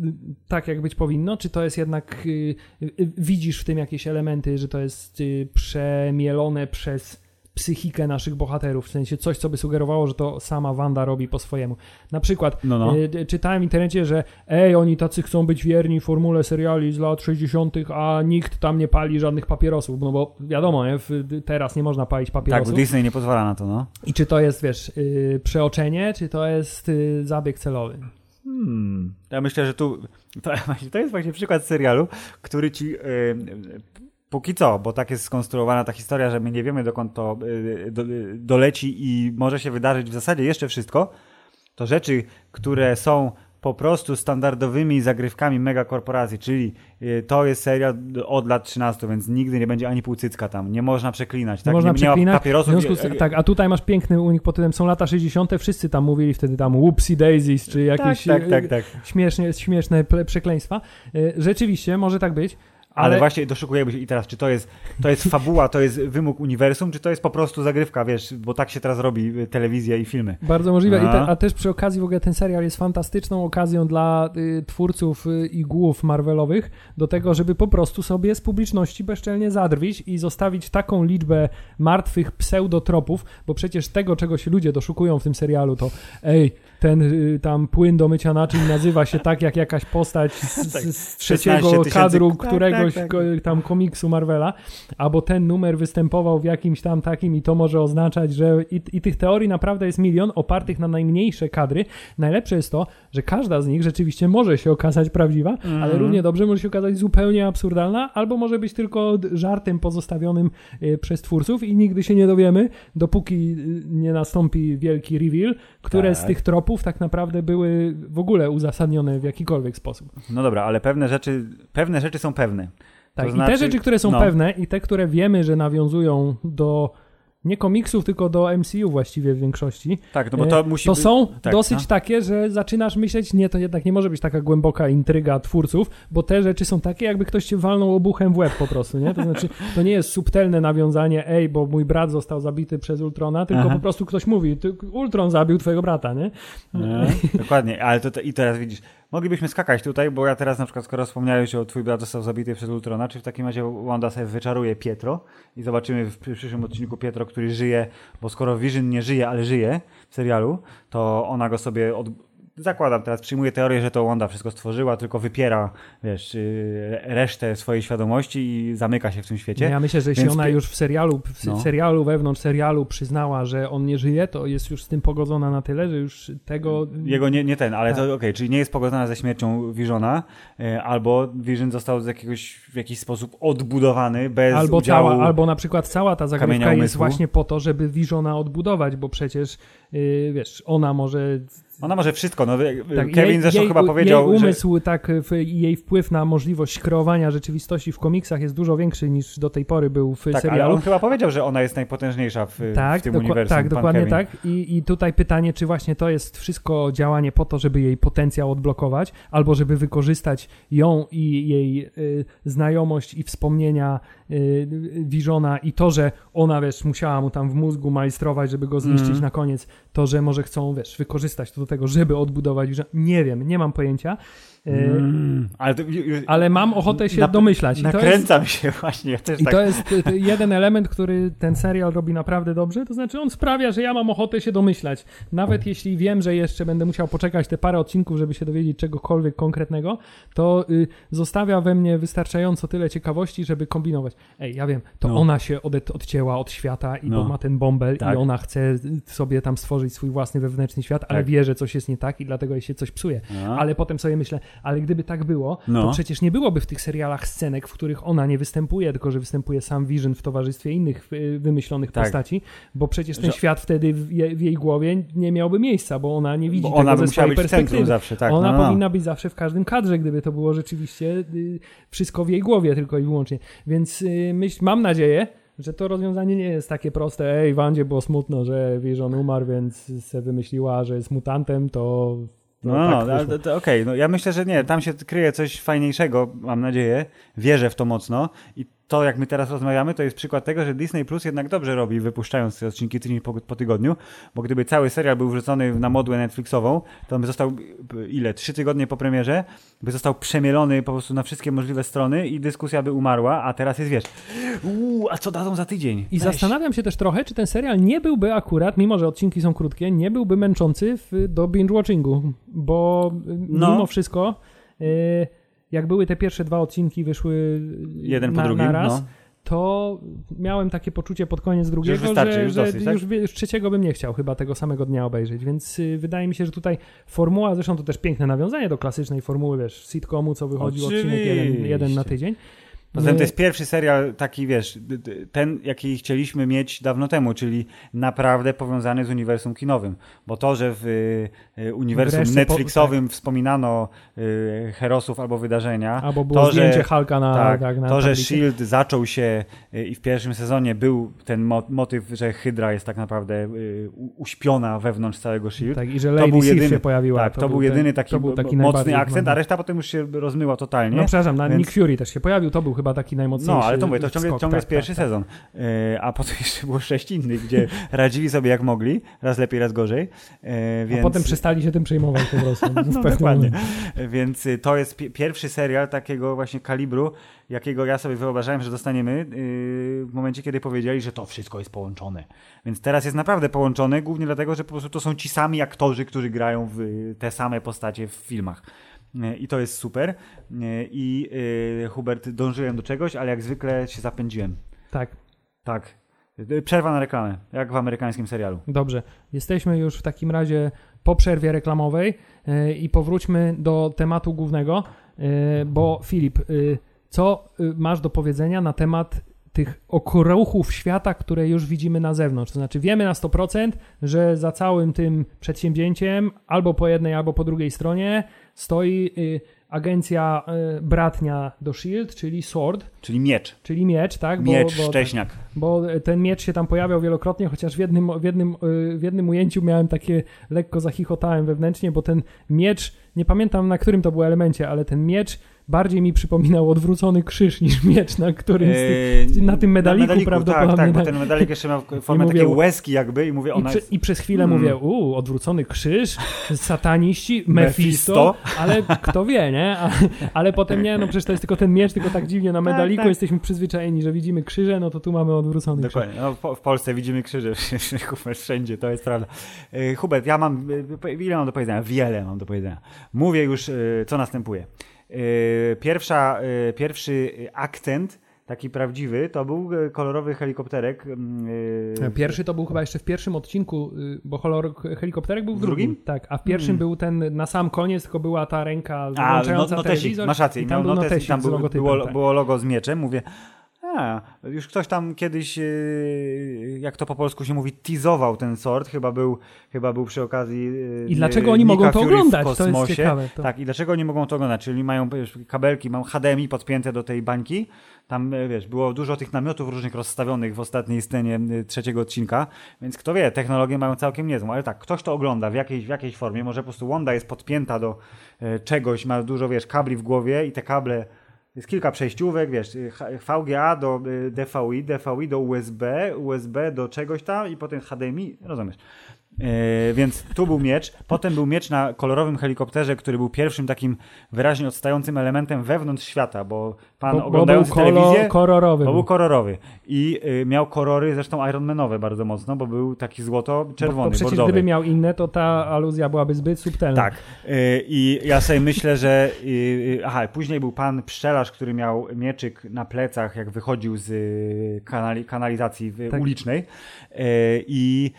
tak, jak być powinno? Czy to jest jednak, y, y, widzisz w tym jakieś elementy, że to jest y, przemielone przez psychikę naszych bohaterów, w sensie coś, co by sugerowało, że to sama Wanda robi po swojemu. Na przykład No, no. czytałem w internecie, że ej, oni tacy chcą być wierni formule seriali z lat 60., a nikt tam nie pali żadnych papierosów, no bo wiadomo, nie, teraz nie można palić Tak, bo papierosów. Disney nie pozwala na to, no. I czy to jest, wiesz, przeoczenie, czy to jest zabieg celowy? Hmm. Ja myślę, że tu to, to jest właśnie przykład serialu, który ci yy, póki co, bo tak jest skonstruowana ta historia, że my nie wiemy dokąd to yy, do, yy, doleci i może się wydarzyć w zasadzie jeszcze wszystko, to rzeczy, które są po prostu standardowymi zagrywkami megakorporacji, czyli yy, to jest seria od lat 13, więc nigdy nie będzie ani półcycka tam, nie można przeklinać, tak? Można nie, nie ma przeklinać. papierosów. W związku z, yy, tak, a tutaj masz piękny unik pod są lata 60. Wszyscy tam mówili wtedy tam whoopsie daisies, czy jakieś tak, tak, y, tak, tak. Śmiesznie, śmieszne ple- przekleństwa. Y, Rzeczywiście, może tak być. Ale, Ale, właśnie doszukujemy się i teraz, czy to jest, to jest fabuła, to jest wymóg uniwersum, czy to jest po prostu zagrywka, wiesz, bo tak się teraz robi y, telewizja i filmy. Bardzo możliwe. I te, A. a też przy okazji w ogóle ten serial jest fantastyczną okazją dla y, twórców y, i głów Marvelowych do tego, żeby po prostu sobie z publiczności bezczelnie zadrwić i zostawić taką liczbę martwych pseudotropów, bo przecież tego, czego się ludzie doszukują w tym serialu, to ej, ten y, tam płyn do mycia naczyń nazywa się tak, jak jakaś postać z, Tak, z, z 16 trzeciego kadru tak, któregoś tak, tak. ko- tam komiksu Marvela, albo ten numer występował w jakimś tam takim i to może oznaczać, że i, i tych teorii naprawdę jest milion opartych na najmniejsze kadry. Najlepsze jest to, że każda z nich rzeczywiście może się okazać prawdziwa, Mhm. ale równie dobrze może się okazać zupełnie absurdalna, albo może być tylko żartem pozostawionym y, przez twórców i nigdy się nie dowiemy, dopóki y, nie nastąpi wielki reveal, które z Tak. tych tropów tak naprawdę były w ogóle uzasadnione w jakikolwiek sposób. No dobra, ale pewne rzeczy, pewne rzeczy są pewne. Tak, To i znaczy- te rzeczy, które są no. pewne i te, które wiemy, że nawiązują do nie komiksów, tylko do MCU właściwie w większości, Tak, no bo to musi to być... są tak, dosyć no. takie, że zaczynasz myśleć, nie, to jednak nie może być taka głęboka intryga twórców, bo te rzeczy są takie, jakby ktoś cię walnął obuchem w łeb po prostu, nie? To znaczy, to nie jest subtelne nawiązanie, ej, bo mój brat został zabity przez Ultrona, tylko Aha. po prostu ktoś mówi, Ultron zabił twojego brata, nie? No, dokładnie, ale to, to i teraz widzisz, moglibyśmy skakać tutaj, bo ja teraz na przykład, skoro wspomniałeś, że twój brat został zabity przez Ultrona, czy w takim razie Wanda sobie wyczaruje Pietro i zobaczymy w przy- przyszłym odcinku Pietro, który żyje, bo skoro Vision nie żyje, ale żyje w serialu, to ona go sobie od... Zakładam teraz, przyjmuję teorię, że to Wanda wszystko stworzyła, tylko wypiera, wiesz, yy, resztę swojej świadomości i zamyka się w tym świecie. Ja myślę, że jeśli Więc ona już w serialu, w No. serialu, wewnątrz serialu przyznała, że on nie żyje, to jest już z tym pogodzona na tyle, że już tego... Jego nie, nie ten, ale Tak. to okej, czyli nie jest pogodzona ze śmiercią Visiona, e, albo Vision został z jakiegoś, w jakiś sposób odbudowany bez Albo, udziału... cała, albo na przykład cała ta zagrywka jest właśnie po to, żeby Visiona odbudować, bo przecież, yy, wiesz, ona może... Ona może wszystko, no Tak, Kevin jej, zresztą jej, chyba powiedział, jej że... umysł, tak, w, i jej wpływ na możliwość kreowania rzeczywistości w komiksach jest dużo większy niż do tej pory był w Tak, ale serialu. on chyba powiedział, że ona jest najpotężniejsza w, Tak, w tym dokła- uniwersum. tak dokładnie Kevin. tak. I, I tutaj pytanie, czy właśnie to jest wszystko działanie po to, żeby jej potencjał odblokować, albo żeby wykorzystać ją i jej y, znajomość i wspomnienia Visiona i to, że ona, wiesz, musiała mu tam w mózgu majstrować, żeby go zniszczyć Mhm. na koniec, to, że może chcą, wiesz, wykorzystać to do tego, żeby odbudować Visiona. Nie wiem, nie mam pojęcia, Mm, ale to, ale mam ochotę się Nap- domyślać. I to jest, nakręcam się właśnie, ja i tak... to jest y, y, jeden element, który ten serial robi naprawdę dobrze, to znaczy on sprawia, że ja mam ochotę się domyślać. Nawet jeśli wiem, że jeszcze będę musiał poczekać te parę odcinków, żeby się dowiedzieć czegokolwiek konkretnego, to y, zostawia we mnie wystarczająco tyle ciekawości, żeby kombinować. Ej, ja wiem, to No. ona się ode- odcięła od świata i No. ma ten bąbel Tak. i ona chce sobie tam stworzyć swój własny wewnętrzny świat, ale Tak. wie, że coś jest nie tak i dlatego jej się coś psuje. No. Ale potem sobie myślę, ale gdyby tak było, No. to przecież nie byłoby w tych serialach scenek, w których ona nie występuje, tylko że występuje sam Vision w towarzystwie innych y, wymyślonych Tak. postaci, bo przecież ten Że- świat wtedy w, je, w jej głowie nie miałby miejsca, bo ona nie widzi Bo tego ona by ze swojej perspektywy. zawsze, tak. Ona no, no. powinna być zawsze w każdym kadrze, gdyby to było rzeczywiście y, wszystko w jej głowie tylko i wyłącznie. Więc y, myśl, mam nadzieję, że to rozwiązanie nie jest takie proste. Ej, Wandzie było smutno, że Vision umarł, więc se wymyśliła, że jest mutantem, to... No, no, tak okej, no ja myślę, że nie, tam się kryje coś fajniejszego, mam nadzieję, wierzę w to mocno. I to, jak my teraz rozmawiamy, to jest przykład tego, że Disney Plus jednak dobrze robi, wypuszczając te odcinki tydzień po, po tygodniu, bo gdyby cały serial był wrzucony na modłę Netflixową, to on by został, ile, trzy tygodnie po premierze, by został przemielony po prostu na wszystkie możliwe strony i dyskusja by umarła, a teraz jest, wiesz, uuu, a co dadzą za tydzień? I Weź. zastanawiam się też trochę, czy ten serial nie byłby akurat, mimo że odcinki są krótkie, nie byłby męczący w, do binge-watchingu, bo No. mimo wszystko, y, jak były te pierwsze dwa odcinki, wyszły y, Jeden po na, drugim, na raz, no. to miałem takie poczucie pod koniec drugiego, już wystarczy, że, już że dosyć, tak? już, wie- już trzeciego bym nie chciał chyba tego samego dnia obejrzeć, więc y, wydaje mi się, że tutaj formuła, zresztą to też piękne nawiązanie do klasycznej formuły, wiesz, sitcomu, co wychodził odcinek jeden, jeden na Oczywiście. tydzień. Poza tym to jest pierwszy serial taki, wiesz, ten, jaki chcieliśmy mieć dawno temu, czyli naprawdę powiązany z uniwersum kinowym. Bo to, że w y, uniwersum Wreszcie po- Netflixowym wspominano y, herosów albo wydarzenia, Albo było to, że- zdjęcie Hulka na, tak, tak, na to, że tablicy. S.H.I.E.L.D. zaczął się y, i w pierwszym sezonie był ten mo motyw, że Hydra jest tak naprawdę uśpiona wewnątrz całego S.H.I.E.L.D. Tak, i że To Lady był Sif jedyny- się pojawiła. Tak, to, był jedyny taki, to był taki mocny akcent, a reszta potem już się rozmyła totalnie. No przepraszam, na Więc- Nick Fury też się pojawił, to był chyba taki najmocniejszy No, ale to mówię, to ciągle, skok, ciągle tak, jest pierwszy tak, tak. sezon. Yy, a potem jeszcze było sześć innych, gdzie radzili sobie jak mogli, raz lepiej, raz gorzej. Yy, więc... A potem przestali się tym przejmować po prostu. No, dokładnie. Więc y, to jest pi- pierwszy serial takiego właśnie kalibru, jakiego ja sobie wyobrażałem, że dostaniemy yy, w momencie, kiedy powiedzieli, że to wszystko jest połączone. Więc teraz jest naprawdę połączone, głównie dlatego, że po prostu to są ci sami aktorzy, którzy grają w y, te same postacie w filmach. Y, I to jest super. Y, I y, Hubert, dążyłem do czegoś, ale jak zwykle się zapędziłem. Tak, Tak. Y, Przerwa na reklamę, jak w amerykańskim serialu. dobrze. Jesteśmy już w takim razie po przerwie reklamowej yy, i powróćmy do tematu głównego, yy, bo Filip, co masz do powiedzenia na temat tych okruchów świata, które już widzimy na zewnątrz. To znaczy wiemy na 100%, że za całym tym przedsięwzięciem albo po jednej, albo po drugiej stronie stoi y, agencja y, bratnia do SHIELD, czyli SWORD, Czyli miecz. czyli miecz, tak? Miecz, bo, szcześniak. bo ten miecz się tam pojawiał wielokrotnie, chociaż w jednym, w, jednym, y, w jednym ujęciu miałem takie, lekko zachichotałem wewnętrznie, bo ten miecz, nie pamiętam na którym to był elemencie, ale ten miecz bardziej mi przypominał odwrócony krzyż niż miecz, na którym Eee, na tym medaliku prawdopodobnie, Tak, tak, bo tak. ten medalik jeszcze miał formę mówię- takiej łezki jakby i mówię, I, ona prze, jest... I przez chwilę Mm. mówię, uuu, odwrócony krzyż, sataniści. Mephisto, ale kto wie, nie? A, ale potem nie, no przecież to jest tylko ten miecz, tylko tak dziwnie na Tak, medaliku tak. jesteśmy przyzwyczajeni, że widzimy krzyże, no to tu mamy odwrócony krzyż. Dokładnie. No, w, po- w Polsce widzimy krzyże wszędzie, to jest prawda. E, Hubert, ja mam, e, ile mam do powiedzenia? Wiele mam do powiedzenia. Mówię już, e, co następuje. E, Pierwsza, e, pierwszy akcent, taki prawdziwy, to był e, kolorowy helikopterek. e, Pierwszy to był chyba jeszcze w pierwszym odcinku, bo kolor helikopterek był w, W drugim? Tak, a w pierwszym Hmm. był ten na sam koniec, tylko była ta ręka A, no, notesik, telewizor. masz rację. I tam miał był notes, notesik tam był, było, tak. było logo z mieczem. Mówię, a, już ktoś tam kiedyś, e, jak to po polsku się mówi, teasował ten sort. Chyba był, chyba był przy okazji e, I dlaczego oni Nicka mogą to Fury w oglądać? To jest ciekawe. To. Tak, i dlaczego oni mogą to oglądać? Czyli mają wiesz, kabelki, mam HDMI podpięte do tej bańki. Tam, e, wiesz, było dużo tych namiotów różnych rozstawionych w ostatniej scenie e, trzeciego odcinka, więc kto wie, technologie mają całkiem niezłą, ale tak, ktoś to ogląda w jakiejś, w jakiejś formie, może po prostu Wanda jest podpięta do e, czegoś, ma dużo, wiesz, kabli w głowie i te kable, jest kilka przejściówek, wiesz, y, H- VGA do y, DVI, DVI do USB, USB do czegoś tam i potem HDMI, rozumiesz. E, więc tu był miecz, potem był miecz na kolorowym helikopterze, który był pierwszym takim wyraźnie odstającym elementem wewnątrz świata, bo pan Bo- bo oglądający był kolor- telewizję kolorowy. bo był. był kolorowy i y, miał kolory zresztą Ironmanowe bardzo mocno, bo był taki Bo, złoto-czerwony, bo przecież bordowy. gdyby miał inne, to ta aluzja byłaby zbyt subtelna. Tak. Y, I ja sobie myślę, że. y, Aha, później był pan pszczelarz, który miał mieczyk na plecach, jak wychodził z kanali, kanalizacji Tak. ulicznej. I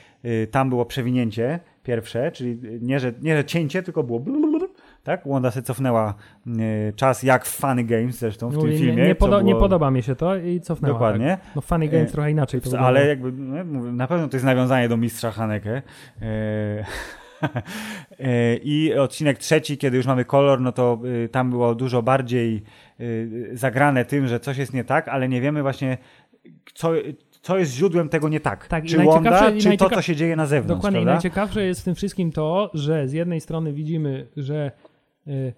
tam było przewinięcie pierwsze, czyli nie że, nie, że cięcie, tylko było. blablabla. tak? Wanda się cofnęła y, czas jak w Funny Games zresztą w Mówi, tym filmie. nie, nie, co podo- nie było- podoba mi się to i cofnęła. Dokładnie. Tak. No Funny Games E, trochę inaczej to Ale jakby, no, na pewno to jest nawiązanie do mistrza Haneke. E, I odcinek trzeci, kiedy już mamy kolor, no to y, tam było dużo bardziej y, zagrane tym, że coś jest nie tak, ale nie wiemy właśnie, co, co jest źródłem tego nie tak. Tak, czy i czy to, co się dzieje na zewnątrz, Dokładnie. Prawda? najciekawsze jest w tym wszystkim to, że z jednej strony widzimy, że y,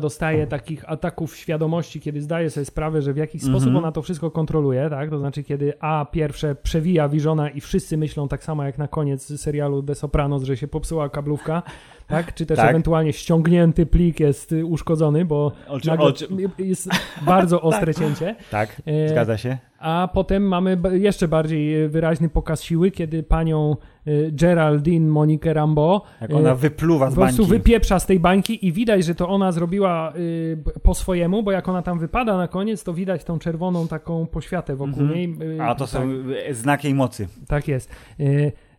dostaje takich ataków świadomości, kiedy zdaje sobie sprawę, że w jakiś Mhm. sposób ona to wszystko kontroluje, tak? To znaczy, kiedy A pierwsze przewija Visiona i wszyscy myślą tak samo jak na koniec serialu The Sopranos, że się popsuła kablówka, tak? Czy też Tak. ewentualnie ściągnięty plik jest uszkodzony, bo Oczy- nagle oczy- jest bardzo ostre cięcie. Tak, E, zgadza się. A potem mamy jeszcze bardziej e, wyraźny pokaz siły, kiedy panią e, Geraldine Monikę Rambo Jak ona wypluwa z po prostu bańki. wypieprza z tej bańki i widać, że to ona zrobiła po swojemu, bo jak ona tam wypada na koniec, to widać tą czerwoną taką poświatę wokół Mhm. niej. A to są e, znaki jej mocy. tak jest.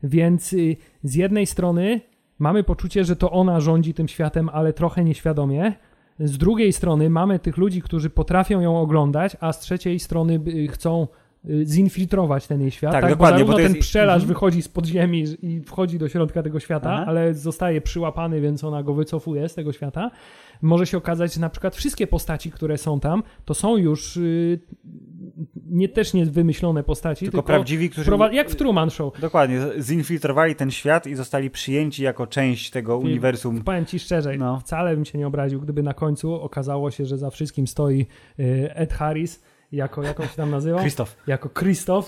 Więc y, z jednej strony mamy poczucie, że to ona rządzi tym światem, ale trochę nieświadomie. Z drugiej strony mamy tych ludzi, którzy potrafią ją oglądać, a z trzeciej strony y, chcą y, zinfiltrować ten jej świat. Tak, Tak, dokładnie, bo zarówno bo ten pszczelarz Mhm. wychodzi z podziemi i wchodzi do środka tego świata, Aha. ale zostaje przyłapany, więc ona go wycofuje z tego świata. Może się okazać, że na przykład wszystkie postaci, które są tam, to są już y, nie też nie wymyślone postaci, Tylko, tylko, prawdziwi, którzy... jak w Truman Show. Dokładnie, zinfiltrowali ten świat i zostali przyjęci jako część tego uniwersum. Powiem ci szczerze, No. wcale bym się nie obraził, gdyby na końcu okazało się, że za wszystkim stoi y, Ed Harris, jako, jak on się tam nazywał? Krzysztof. Jako Krzysztof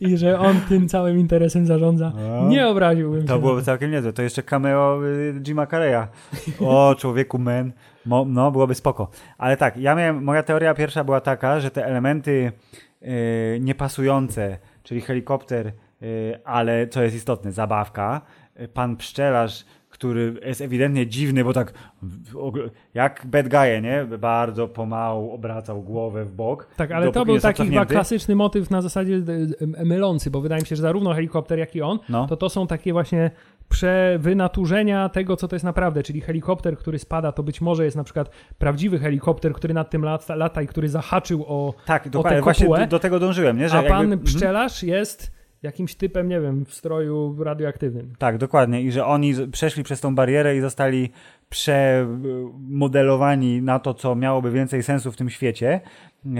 I, i że on tym całym interesem zarządza. No. Nie obraziłbym To się. byłoby całkiem niezłe. To jeszcze cameo y, Jima Carreya. O, człowieku. Mo, no, byłoby spoko. Ale tak, ja miałem, moja teoria pierwsza była taka, że te elementy y, niepasujące, czyli helikopter, y, ale co jest istotne, zabawka, pan pszczelarz, który jest ewidentnie dziwny, bo tak jak bad guy, nie? Bardzo pomału obracał głowę w bok. Tak, ale to był taki chyba klasyczny motyw na zasadzie e, e, mylący, bo wydaje mi się, że zarówno helikopter, jak i on, No. to to są takie właśnie przewynaturzenia tego, co to jest naprawdę, czyli helikopter, który spada, to być może jest na przykład prawdziwy helikopter, który nad tym lata, lata i który zahaczył o Tak, dokładnie. Właśnie kopułę, do, do tego dążyłem, nie? Że a jakby- pan mhm. pszczelarz jest jakimś typem, nie wiem, w stroju radioaktywnym. Tak, dokładnie. I że oni przeszli przez tą barierę i zostali przemodelowani na to, co miałoby więcej sensu w tym świecie. Yy,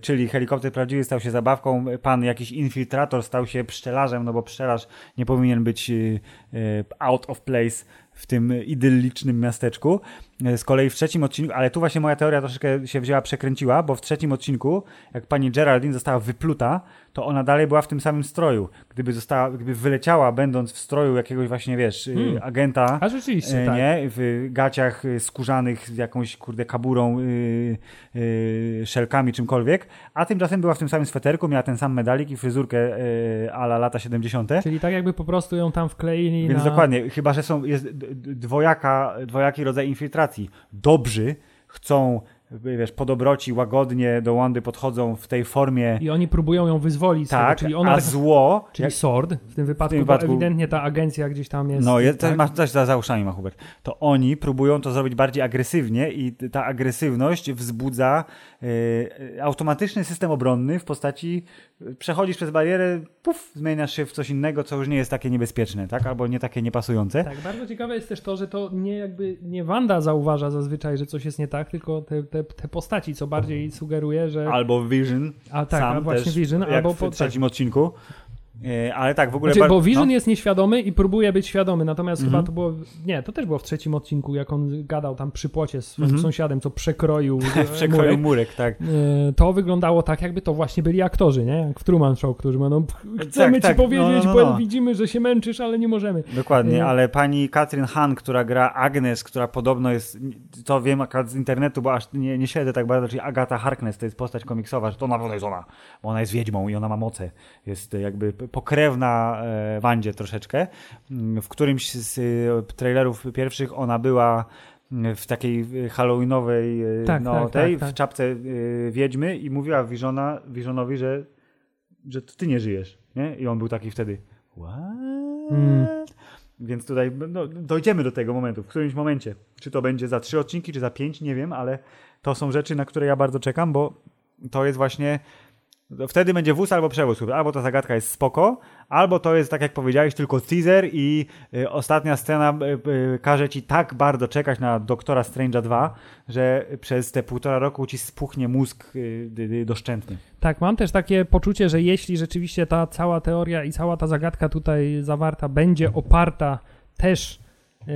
czyli helikopter prawdziwy stał się zabawką, pan jakiś infiltrator stał się pszczelarzem, no bo pszczelarz nie powinien być yy, out of place w tym idyllicznym miasteczku. Yy, Z kolei w trzecim odcinku, ale tu właśnie moja teoria troszeczkę się wzięła, przekręciła, bo w trzecim odcinku, jak pani Geraldine została wypluta, to ona dalej była w tym samym stroju. Gdyby została, gdyby wyleciała, będąc w stroju jakiegoś właśnie, wiesz, yy, Hmm. agenta, A rzeczywiście, E, tak. Nie, w gaciach y, skórzanych z jakąś, kurde, kaburą, szelkami, czymkolwiek, a tymczasem była w tym samym sweterku, miała ten sam medalik i fryzurkę yy, ala lata 70. Czyli tak jakby po prostu ją tam wkleili Więc na... dokładnie, chyba, że są, jest dwojaka, dwojaki rodzaj infiltracji. Dobrzy chcą, wiesz, po dobroci, łagodnie do Wandy podchodzą w tej formie, I oni próbują ją wyzwolić tak, tego, czyli ona... a zło, Czyli jak, SWORD w tym wypadku, wypadku- bo ewidentnie ta agencja gdzieś tam jest. No, jest, tak? ma coś za, za uszami ma Hubert. To oni próbują to zrobić bardziej agresywnie i ta agresywność wzbudza e, automatyczny system obronny w postaci przechodzisz przez barierę, puf, zmieniasz się w coś innego, co już nie jest takie niebezpieczne, tak? Albo nie takie niepasujące. Tak, bardzo ciekawe jest też to, że to nie jakby nie Wanda zauważa zazwyczaj, że coś jest nie tak, tylko te, te, te postaci, co bardziej sugeruje, że. Albo Vision, A tak, sam a właśnie też, Vision, jak albo w po, trzecim odcinku. E, ale tak, w ogóle... Znaczy, bo Vision no. jest nieświadomy i próbuje być świadomy, natomiast Mhm. chyba to było. Nie, to też było w trzecim odcinku, jak on gadał tam przy płocie z swoim Mhm. sąsiadem, co przekroił. e, Przekroju murek. murek, tak. E, To wyglądało tak, jakby to właśnie byli aktorzy, nie? Jak w Truman Show, którzy będą. Chcemy Tak, ci tak, powiedzieć, no, no, no. bo widzimy, że się męczysz, ale nie możemy. Dokładnie, ale pani Katrin Han, która gra Agnes, która podobno jest, to wiem akurat z internetu, bo aż nie, nie śledzę tak bardzo, czyli Agata Harkness, to jest postać komiksowa, że to na pewno jest ona, bo ona jest wiedźmą i ona ma moce. Jest jakby pokrewna e, Wandzie troszeczkę. Mm, W którymś z e, trailerów pierwszych ona była mm, w takiej e, halloweenowej e, Tak, no, tak, tej, tak, tak. w czapce wiedźmy i mówiła Visiona, Visionowi, że, że to ty nie żyjesz, nie? I on był taki wtedy, what? Mm. Więc tutaj no, dojdziemy do tego momentu, w którymś momencie. Czy to będzie za trzy odcinki, czy za pięć, nie wiem, ale to są rzeczy, na które ja bardzo czekam, bo to jest właśnie Wtedy będzie wóz albo przewóz. Albo ta zagadka jest spoko, albo to jest, tak jak powiedziałeś, tylko teaser i y, ostatnia scena y, y, każe ci tak bardzo czekać na Doktora Strange'a 2, że przez te półtora roku ci spuchnie mózg y, doszczętny. Tak, mam też takie poczucie, że jeśli rzeczywiście ta cała teoria i cała ta zagadka tutaj zawarta będzie oparta też y,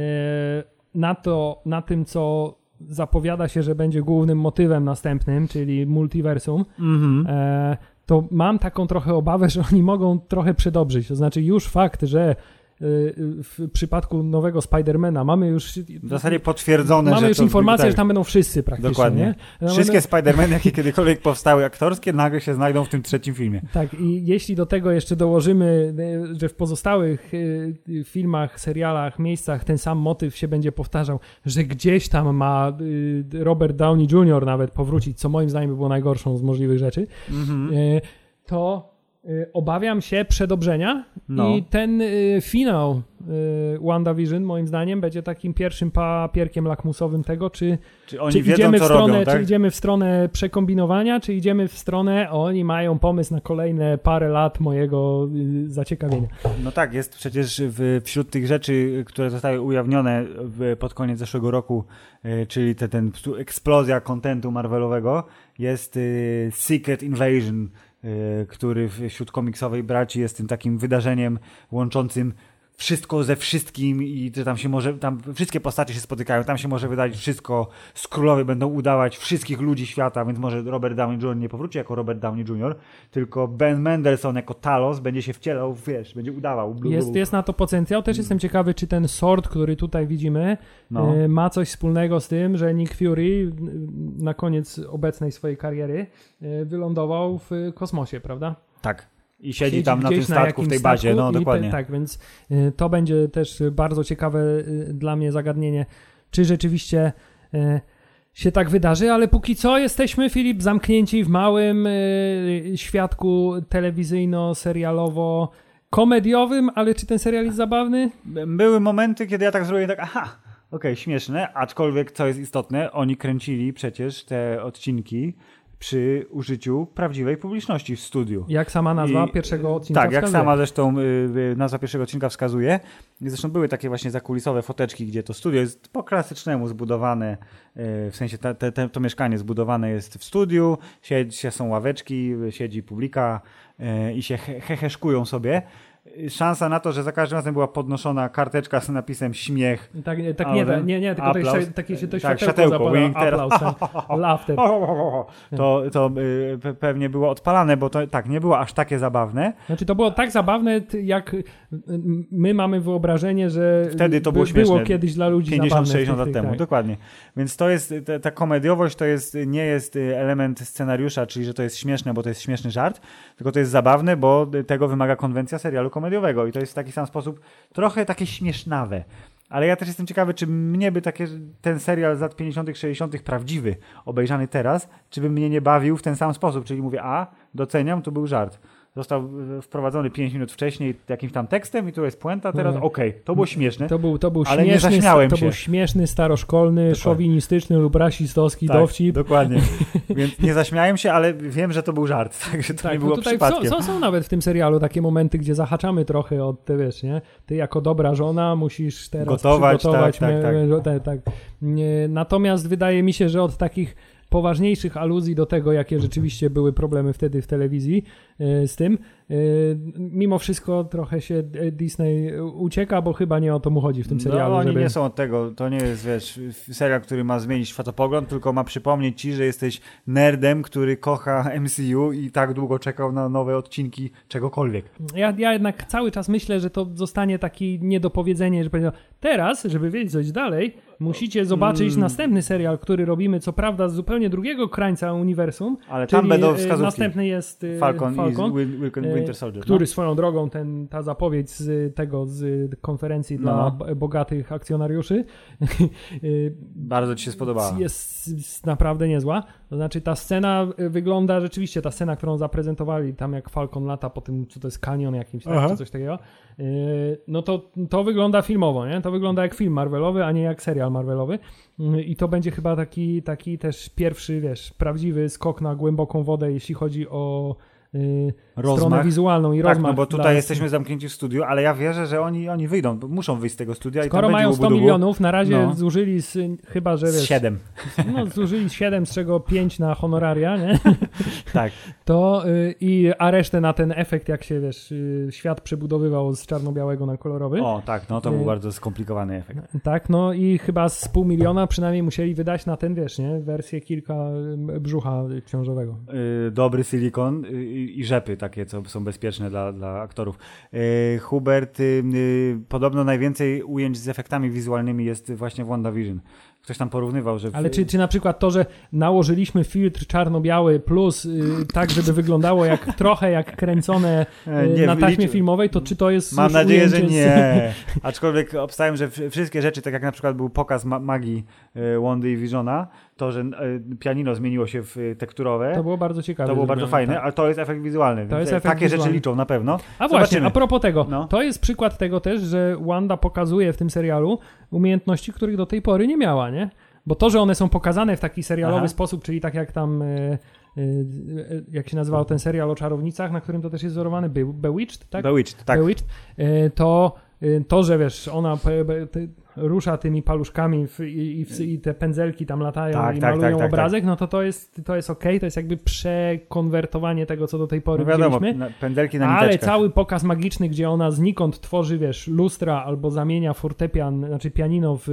na, to, na tym, co zapowiada się, że będzie głównym motywem następnym, czyli multiversum, mm-hmm. e, to mam taką trochę obawę, że oni mogą trochę przedobrzyć. To znaczy już fakt, że w przypadku nowego Spidermana mamy już w zasadzie potwierdzone, mamy już informację, tak, że tam będą wszyscy praktycznie. Dokładnie. Nie? Wszystkie będą... Spidermany, jakie kiedykolwiek powstały aktorskie, nagle się znajdą w tym trzecim filmie. Tak i jeśli do tego jeszcze dołożymy, że w pozostałych y, filmach, serialach, miejscach ten sam motyw się będzie powtarzał, że gdzieś tam ma y, Robert Downey Jr. nawet powrócić, co moim zdaniem by było najgorszą z możliwych rzeczy, mhm. Y, to Y, obawiam się przedobrzenia no. i ten y, finał y, WandaVision moim zdaniem będzie takim pierwszym papierkiem lakmusowym tego, czy, czy, oni czy wiedzą, idziemy w stronę, robią, tak? czy idziemy w stronę przekombinowania, czy idziemy w stronę, oni mają pomysł na kolejne parę lat mojego zaciekawienia. No tak, jest przecież w, wśród tych rzeczy, które zostały ujawnione pod koniec zeszłego roku, czyli te, ten eksplozja kontentu Marvelowego, jest Secret Invasion Y, który wśród komiksowej braci jest tym takim wydarzeniem łączącym wszystko ze wszystkim i tam się może, tam wszystkie postacie się spotykają, tam się może wydarzyć wszystko, z królowie będą udawać wszystkich ludzi świata, więc może Robert Downey Jr. nie powróci jako Robert Downey Jr., tylko Ben Mendelssohn jako Talos będzie się wcielał, wiesz, będzie udawał. Blu, jest, jest na to potencjał, też jestem ciekawy, czy ten sort, który tutaj widzimy, no. y, ma coś wspólnego z tym, że Nick Fury y, na koniec obecnej swojej kariery y, wylądował w kosmosie, prawda? Tak. I siedzi, siedzi tam na tym statku, na w tej bazie, no dokładnie. Tak, więc y, to będzie też bardzo ciekawe y, dla mnie zagadnienie, czy rzeczywiście y, się tak wydarzy, ale póki co jesteśmy, Filip, zamknięci w małym świadku telewizyjno-serialowo komediowym, ale czy ten serial jest zabawny? Były momenty, kiedy ja tak zrobiłem tak, aha, okej, okay, śmieszne, aczkolwiek co jest istotne, oni kręcili przecież te odcinki przy użyciu prawdziwej publiczności w studiu. Jak sama nazwa I, pierwszego odcinka Tak, wskazuje. jak sama zresztą y, y, nazwa pierwszego odcinka wskazuje. Zresztą były takie właśnie zakulisowe foteczki, gdzie to studio jest po klasycznemu zbudowane, y, w sensie te, te, to mieszkanie zbudowane jest w studiu, siedzi, są ławeczki, siedzi publika i się he, heheszkują sobie szansa na to, że za każdym razem była podnoszona karteczka z napisem śmiech. Tak, tak nie, nie, nie, tylko aplauz. takie się to tak, światełko, aplauz, laughter. To, to y, pewnie było odpalane, bo to tak, nie było aż takie zabawne. Znaczy to było tak zabawne, jak my mamy wyobrażenie, że wtedy to było, by, było kiedyś dla ludzi 50-60 lat temu, tak. dokładnie. Więc to jest, ta, ta komediowość to jest, nie jest y, element scenariusza, czyli że to jest śmieszne, bo to jest śmieszny żart, tylko to jest zabawne, bo tego wymaga konwencja serialu komediowego i to jest w taki sam sposób trochę takie śmiesznawe. Ale ja też jestem ciekawy, czy mnie by takie, ten serial z lat 50., 60., prawdziwy, obejrzany teraz, czy by mnie nie bawił w ten sam sposób. Czyli mówię, a, doceniam, to był żart został wprowadzony 5 minut wcześniej jakimś tam tekstem i tu jest puenta, teraz no. okej, okay, to było śmieszne, to był, to był ale śmieszny, nie zaśmiałem to się. był śmieszny, staroszkolny, dokładnie. szowinistyczny lub rasistowski tak, dowcip. dokładnie. Więc nie zaśmiałem się, ale wiem, że to był żart, także to tak, nie było tutaj przypadkiem. Są, są, nawet w tym serialu takie momenty, gdzie zahaczamy trochę od te, wiesz, nie? Ty jako dobra żona musisz teraz gotować, przygotować. Tak, tak. tak, tak. Natomiast wydaje mi się, że od takich poważniejszych aluzji do tego, jakie rzeczywiście były problemy wtedy w telewizji e, z tym. E, mimo wszystko trochę się Disney ucieka, bo chyba nie o to mu chodzi w tym no, serialu. No, oni żeby... nie są od tego. To nie jest, wiesz, serial, który ma zmienić światopogląd, tylko ma przypomnieć ci, że jesteś nerdem, który kocha MCU i tak długo czekał na nowe odcinki czegokolwiek. Ja, ja jednak cały czas myślę, że to zostanie taki niedopowiedzenie, że powiedział, teraz, żeby wiedzieć coś dalej, musicie zobaczyć mm. następny serial, który robimy, co prawda z zupełnie drugiego krańca uniwersum. Ale tam będą e, wskazówki. Następny jest Falcon, Falcon. i Winter Soldier. Który no. swoją drogą, ten, ta zapowiedź z tego, z konferencji No. dla bogatych akcjonariuszy Bardzo ci się spodobała. jest, jest naprawdę niezła. To znaczy ta scena y, wygląda rzeczywiście, ta scena, którą zaprezentowali tam jak Falcon lata po tym, co to jest kanion jakimś, tak, czy coś takiego, y, no to, to wygląda filmowo, nie? To wygląda jak film Marvelowy, a nie jak serial Marvelowy. Y, I to będzie chyba taki, taki też pierwszy, wiesz, prawdziwy skok na głęboką wodę, jeśli chodzi o y, stronę Rozmach. wizualną i Tak, rozmach. no bo tutaj jesteśmy zamknięci w studiu, ale ja wierzę, że oni, oni wyjdą, bo muszą wyjść z tego studia i Skoro tam mają będzie 100 ubudubu milionów, na razie No. zużyli z, chyba, że z wiesz, 7. no, zużyli 7, z czego 5 na honoraria, nie? Tak. To y, i a resztę na ten efekt, jak się wiesz, y, świat przebudowywał z czarno-białego na kolorowy. O, tak, no to był Y- bardzo skomplikowany efekt. Tak, no i chyba z pół miliona przynajmniej musieli wydać na ten, wiesz, nie? Wersję kilka y, brzucha książowego. Y, dobry silikon y, i rzepy takie, co są bezpieczne dla, dla aktorów. Y, Hubert, y, y, podobno najwięcej ujęć z efektami wizualnymi jest właśnie w WandaVision. Ktoś tam porównywał, że... w- Ale czy, czy na przykład to, że nałożyliśmy filtr czarno-biały plus y, tak, żeby wyglądało jak trochę jak kręcone E, y, nie, na taśmie liczy- filmowej, to czy to jest Mam nadzieję, że ujęcie z- nie. Aczkolwiek obstawiam, że wszystkie rzeczy, tak jak na przykład był pokaz ma magii y, Wandy i Visiona, to, że y, pianino zmieniło się w y, tekturowe, To było bardzo ciekawe. to było bardzo fajne, tak. ale to jest efekt wizualny. więc jest efekt Takie rzeczy wizualny. liczą na pewno. A właśnie, Zobaczymy. a propos tego, No. to jest przykład tego też, że Wanda pokazuje w tym serialu umiejętności, których do tej pory nie miała, nie? Bo to, że one są pokazane w taki serialowy Aha. sposób, czyli tak jak tam, e, e, e, jak się nazywał ten serial o czarownicach, na którym to też jest wzorowany, Be Bewitched, tak? Bewitched, tak. Bewitched, to, to, że wiesz, ona rusza tymi paluszkami w, i, w, i te pędzelki tam latają Tak, i tak, malują tak, tak, obrazek, no to to jest, to jest okej, to jest jakby przekonwertowanie tego, co do tej pory No wiadomo, widzieliśmy. na, pędzelki na Ale cały pokaz magiczny, gdzie ona znikąd tworzy, wiesz, lustra albo zamienia fortepian, znaczy pianino w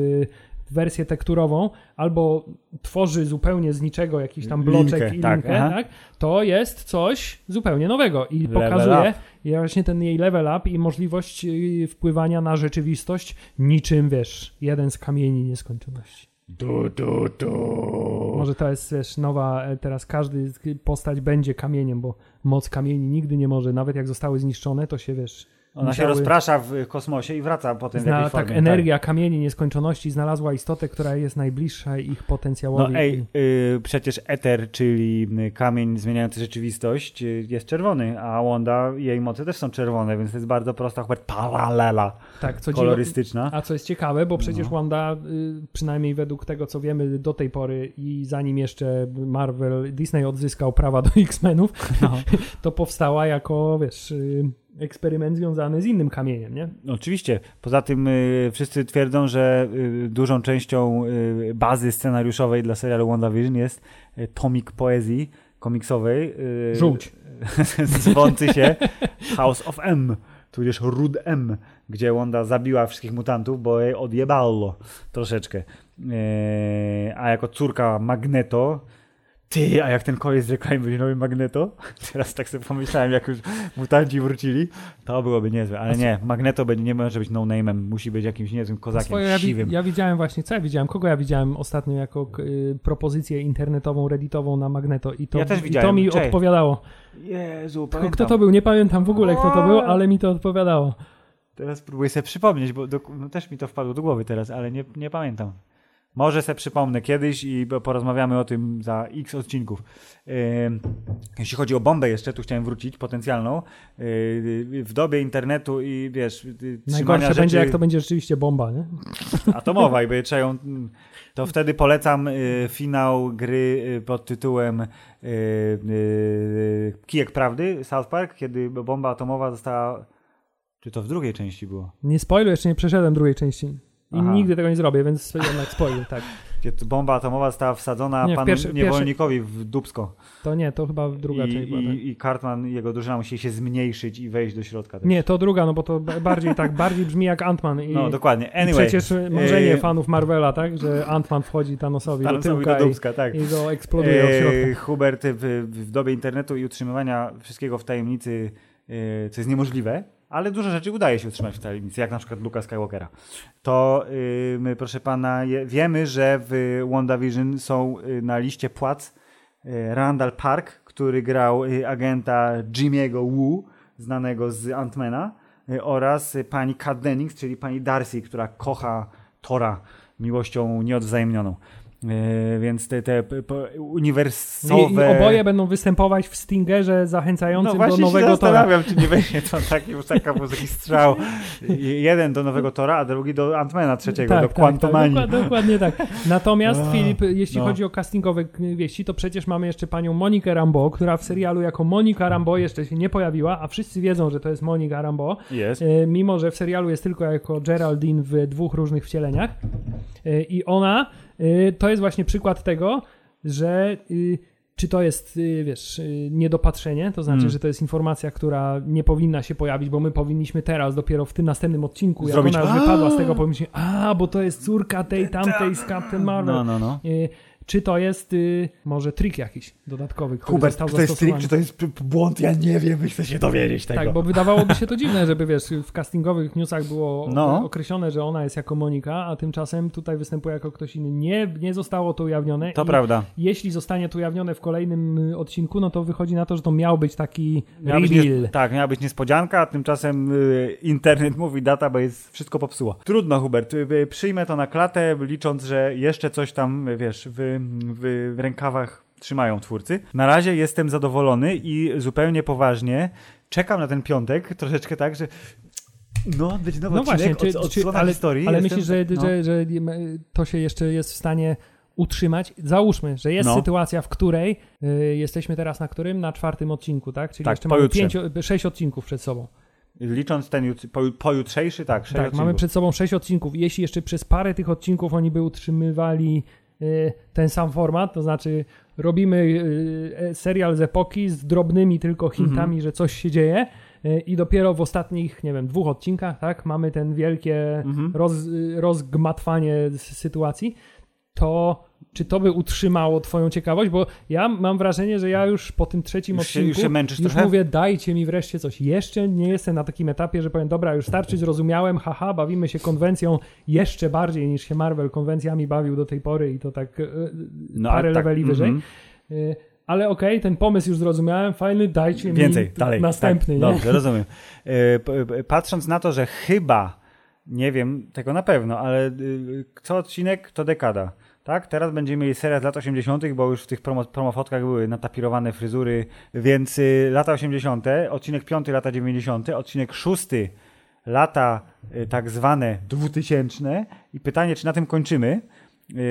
wersję tekturową, albo tworzy zupełnie z niczego jakiś tam bloczek Linkę, i tak, linkę, tak, to jest coś zupełnie nowego i Level pokazuje up. właśnie ten jej level up i możliwość y, wpływania na rzeczywistość niczym, wiesz, jeden z kamieni nieskończoności. Du, du, du. Może to jest, wiesz, nowa, e, teraz każdy postać będzie kamieniem, bo moc kamieni nigdy nie może, nawet jak zostały zniszczone, to się, wiesz, Ona się musiały- rozprasza w kosmosie i wraca potem w Zna, jakiejś tak, formie. energia kamieni nieskończoności znalazła istotę, która jest najbliższa ich potencjałowi. No ej, y, przecież eter, czyli kamień zmieniający rzeczywistość, y, jest czerwony, a Wanda, jej moce też są czerwone, więc to jest bardzo prosta, Hubert, paralela tak, co dziwo, kolorystyczna. a co jest ciekawe, bo przecież No. Wanda, y, przynajmniej według tego, co wiemy do tej pory i zanim jeszcze Marvel, Disney odzyskał prawa do X-Menów, No. to powstała jako, wiesz, y, eksperyment związany z innym kamieniem, nie? Oczywiście. Poza tym y, wszyscy twierdzą, że y, dużą częścią y, bazy scenariuszowej dla serialu WandaVision jest y, tomik poezji komiksowej. Y, Żółć. zwący się House of M, tudzież Rud M, gdzie Wanda zabiła wszystkich mutantów, bo jej odjebało troszeczkę. Eee, a jako córka Magneto, ty, a jak ten koleś z reklamy będzie nowy Magneto? Teraz tak sobie pomyślałem, jak już mutanci wrócili, to byłoby niezłe. Ale nie, Magneto będzie, nie może być no-name'em, musi być jakimś niezłym kozakiem, Swoje, siwym. ja widziałem właśnie, co ja widziałem, kogo ja widziałem ostatnio jako y, propozycję internetową, redditową na Magneto i to, Ja też i to mi Cześć. odpowiadało. Jezu, Kto, pamiętam. kto to był? Nie pamiętam w ogóle, kto to był, ale mi to odpowiadało. Teraz próbuję sobie przypomnieć, bo do, no też mi to wpadło do głowy teraz, ale nie, nie pamiętam. Może sobie przypomnę kiedyś i porozmawiamy o tym za x odcinków. Jeśli chodzi o bombę jeszcze, tu chciałem wrócić, potencjalną. Yy, w dobie internetu i wiesz, yy, Najgorsze rzeczy będzie, jak to będzie rzeczywiście bomba, nie? atomowa i trzeba ją, to wtedy polecam y, finał gry pod tytułem Kijek Prawdy, South Park, kiedy bomba atomowa została, czy to w drugiej części było? Nie spoiluj, jeszcze nie przeszedłem drugiej części. I Aha. nigdy tego nie zrobię, więc jednak spoiluj, tak. Kiedy bomba atomowa została wsadzona Nie, panu pierwszy- niewolnikowi w dubsko. To nie, to chyba druga I, część była. tak. i, I Cartman i jego drużyna musieli się zmniejszyć i wejść do środka. Też. Nie, to druga, no bo to bardziej tak, bardziej brzmi jak Ant-Man. I, No dokładnie. i Anyway. przecież marzenie e, fanów Marvela, tak? Że Ant-Man wchodzi Thanosowi do Thanosowi tyłka do i, dubska, tak. i go eksploduje od środka. E, Hubert w, w dobie internetu i utrzymywania wszystkiego w tajemnicy, e, co jest niemożliwe, ale dużo rzeczy udaje się utrzymać w tajemnicy, jak na przykład Luka Skywalkera. To y, my, proszę pana, wiemy, że w WandaVision są y, na liście płac y, Randall Park, który grał agenta Jimmy'ego Wu znanego z Antmana oraz pani Kat Dennings, czyli pani Darcy, która kocha Tora miłością nieodwzajemnioną. E, więc te, te p- I, uniwersowe... I oboje będą występować w Stingerze zachęcającym no właśnie do nowego się tora. zastanawiam, czy nie będzie to taki, już taka, taki strzał. Jeden do nowego Tora, a drugi do Antmana trzeciego, do Quantumanii. Tak, dokładnie, dokładnie tak. Natomiast Filip, jeśli no. chodzi o castingowe wieści, to przecież mamy jeszcze panią Monikę Rambo, która w serialu jako Monika Rambo jeszcze się nie pojawiła, a wszyscy wiedzą, że to jest Monika Rambo, Jest. e, mimo że w serialu jest tylko jako Geraldine w dwóch różnych wcieleniach. E, I ona to jest właśnie przykład tego, że y, czy to jest, y, wiesz, y, niedopatrzenie, to znaczy, Mm. że to jest informacja, która nie powinna się pojawić, bo my powinniśmy teraz, dopiero w tym następnym odcinku, Zrobić, jak ona już wypadła z tego, pomyśleć, a, bo to jest córka tej, tamtej z Captain Marvel. No, no, no. Czy to jest y, może trik jakiś dodatkowy, który Hubert, czy to jest trik, czy to jest błąd? Ja nie wiem, chcę się dowiedzieć tego. Tak, bo wydawałoby się to dziwne, żeby wiesz, w castingowych newsach było No. określone, że ona jest jako Monika, a tymczasem tutaj występuje jako ktoś inny. Nie, nie zostało to ujawnione. To prawda. Jeśli zostanie to ujawnione w kolejnym y, odcinku, no to wychodzi na to, że to miał być taki Miała być reveal. nies- tak, miała być niespodzianka, a tymczasem y, internet mówi, database wszystko popsuła. Trudno, Hubert, y, y, przyjmę to na klatę, licząc, że jeszcze coś tam, y, wiesz, w, w, rękawach trzymają twórcy. Na razie jestem zadowolony i zupełnie poważnie czekam na ten piątek, troszeczkę tak, że no, będzie nowy No odcinek właśnie, od, czy, od czy, ale, historii. ale myślisz, że, no. że, że to się jeszcze jest w stanie utrzymać? Załóżmy, że jest No. sytuacja, w której y, jesteśmy teraz na którym? Na czwartym odcinku, tak? Czyli Tak, jeszcze mamy pięć, sześć odcinków przed sobą. Licząc ten jut- po, pojutrzejszy, tak, sześć Tak, odcinków. mamy przed sobą sześć odcinków. Jeśli jeszcze przez parę tych odcinków oni by utrzymywali ten sam format, to znaczy robimy y, serial z epoki z drobnymi tylko hintami, Mhm. że coś się dzieje y, i dopiero w ostatnich, nie wiem, dwóch odcinkach, tak, mamy ten wielkie Mhm. roz, y, rozgmatwanie sytuacji, to czy to by utrzymało twoją ciekawość? Bo ja mam wrażenie, że ja już po tym trzecim Już się- odcinku już się męczysz już trochę? mówię, dajcie mi wreszcie coś. Jeszcze nie jestem na takim etapie, że powiem, dobra, już starczy, zrozumiałem, haha, bawimy się konwencją jeszcze bardziej niż się Marvel konwencjami bawił do tej pory i to tak e, No, parę tak, leveli wyżej. mhm. E, Ale okej, ten pomysł już zrozumiałem, fajny, dajcie Więcej, mi dalej. następny. tak? Dobrze, rozumiem. E, Patrząc na to, że chyba, nie wiem tego na pewno, ale y, co odcinek to dekada. Tak, teraz będziemy mieli serię z lat 80., bo już w tych promo, promofotkach były natapirowane fryzury, więc y, lata 80., odcinek 5 lata 90., odcinek 6 lata y, tak zwane 2000 i pytanie, czy na tym kończymy,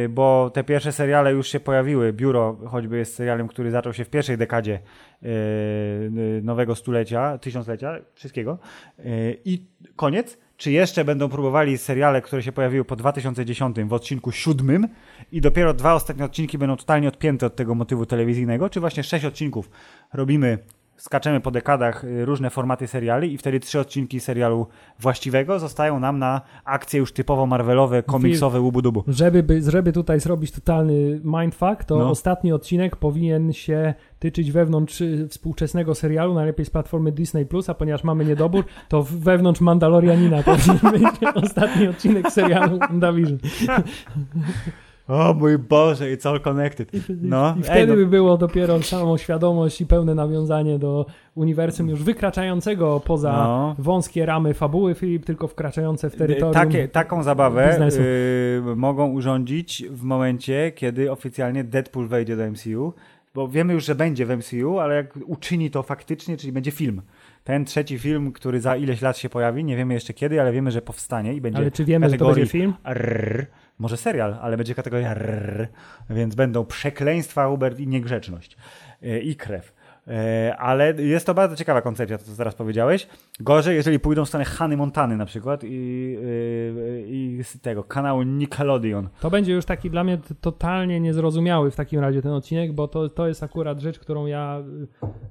bo te pierwsze seriale już się pojawiły. Biuro choćby jest serialem, który zaczął się w pierwszej dekadzie y, y, nowego stulecia, tysiąclecia, wszystkiego. Y, I koniec. Czy jeszcze będą próbowali seriale, które się pojawiły po 2010 w odcinku siódmym i dopiero dwa ostatnie odcinki będą totalnie odpięte od tego motywu telewizyjnego, czy właśnie sześć odcinków robimy skaczemy po dekadach y, różne formaty seriali i wtedy trzy odcinki serialu właściwego zostają nam na akcje już typowo Marvelowe, komiksowe, łubu-dubu. Żeby, by, żeby tutaj zrobić totalny mindfuck, to No. ostatni odcinek powinien się tyczyć wewnątrz y, współczesnego serialu, najlepiej z platformy Disney+, a ponieważ mamy niedobór, to wewnątrz Mandalorianina powinien być ostatni odcinek serialu WandaVision. O mój Boże, it's all connected. No, I ej, wtedy no. by było dopiero samą świadomość i pełne nawiązanie do uniwersum już wykraczającego poza No. wąskie ramy fabuły, Filip, tylko wkraczające w terytorium. Takie, taką zabawę y, mogą urządzić w momencie, kiedy oficjalnie Deadpool wejdzie do MCU, bo wiemy już, że będzie w MCU, ale jak uczyni to faktycznie, czyli będzie film. Ten trzeci film, który za ileś lat się pojawi, nie wiemy jeszcze kiedy, ale wiemy, że powstanie i będzie Ale czy wiemy, że to będzie film? Rrr, może serial, ale będzie kategoria rrr, więc będą przekleństwa, Hubert i niegrzeczność e, i krew. E, Ale jest to bardzo ciekawa koncepcja, to co zaraz powiedziałeś. Gorzej, jeżeli pójdą w stronę Hany Montany na przykład i, e, i z tego kanału Nickelodeon. To będzie już taki dla mnie totalnie niezrozumiały w takim razie ten odcinek, bo to, to jest akurat rzecz, którą ja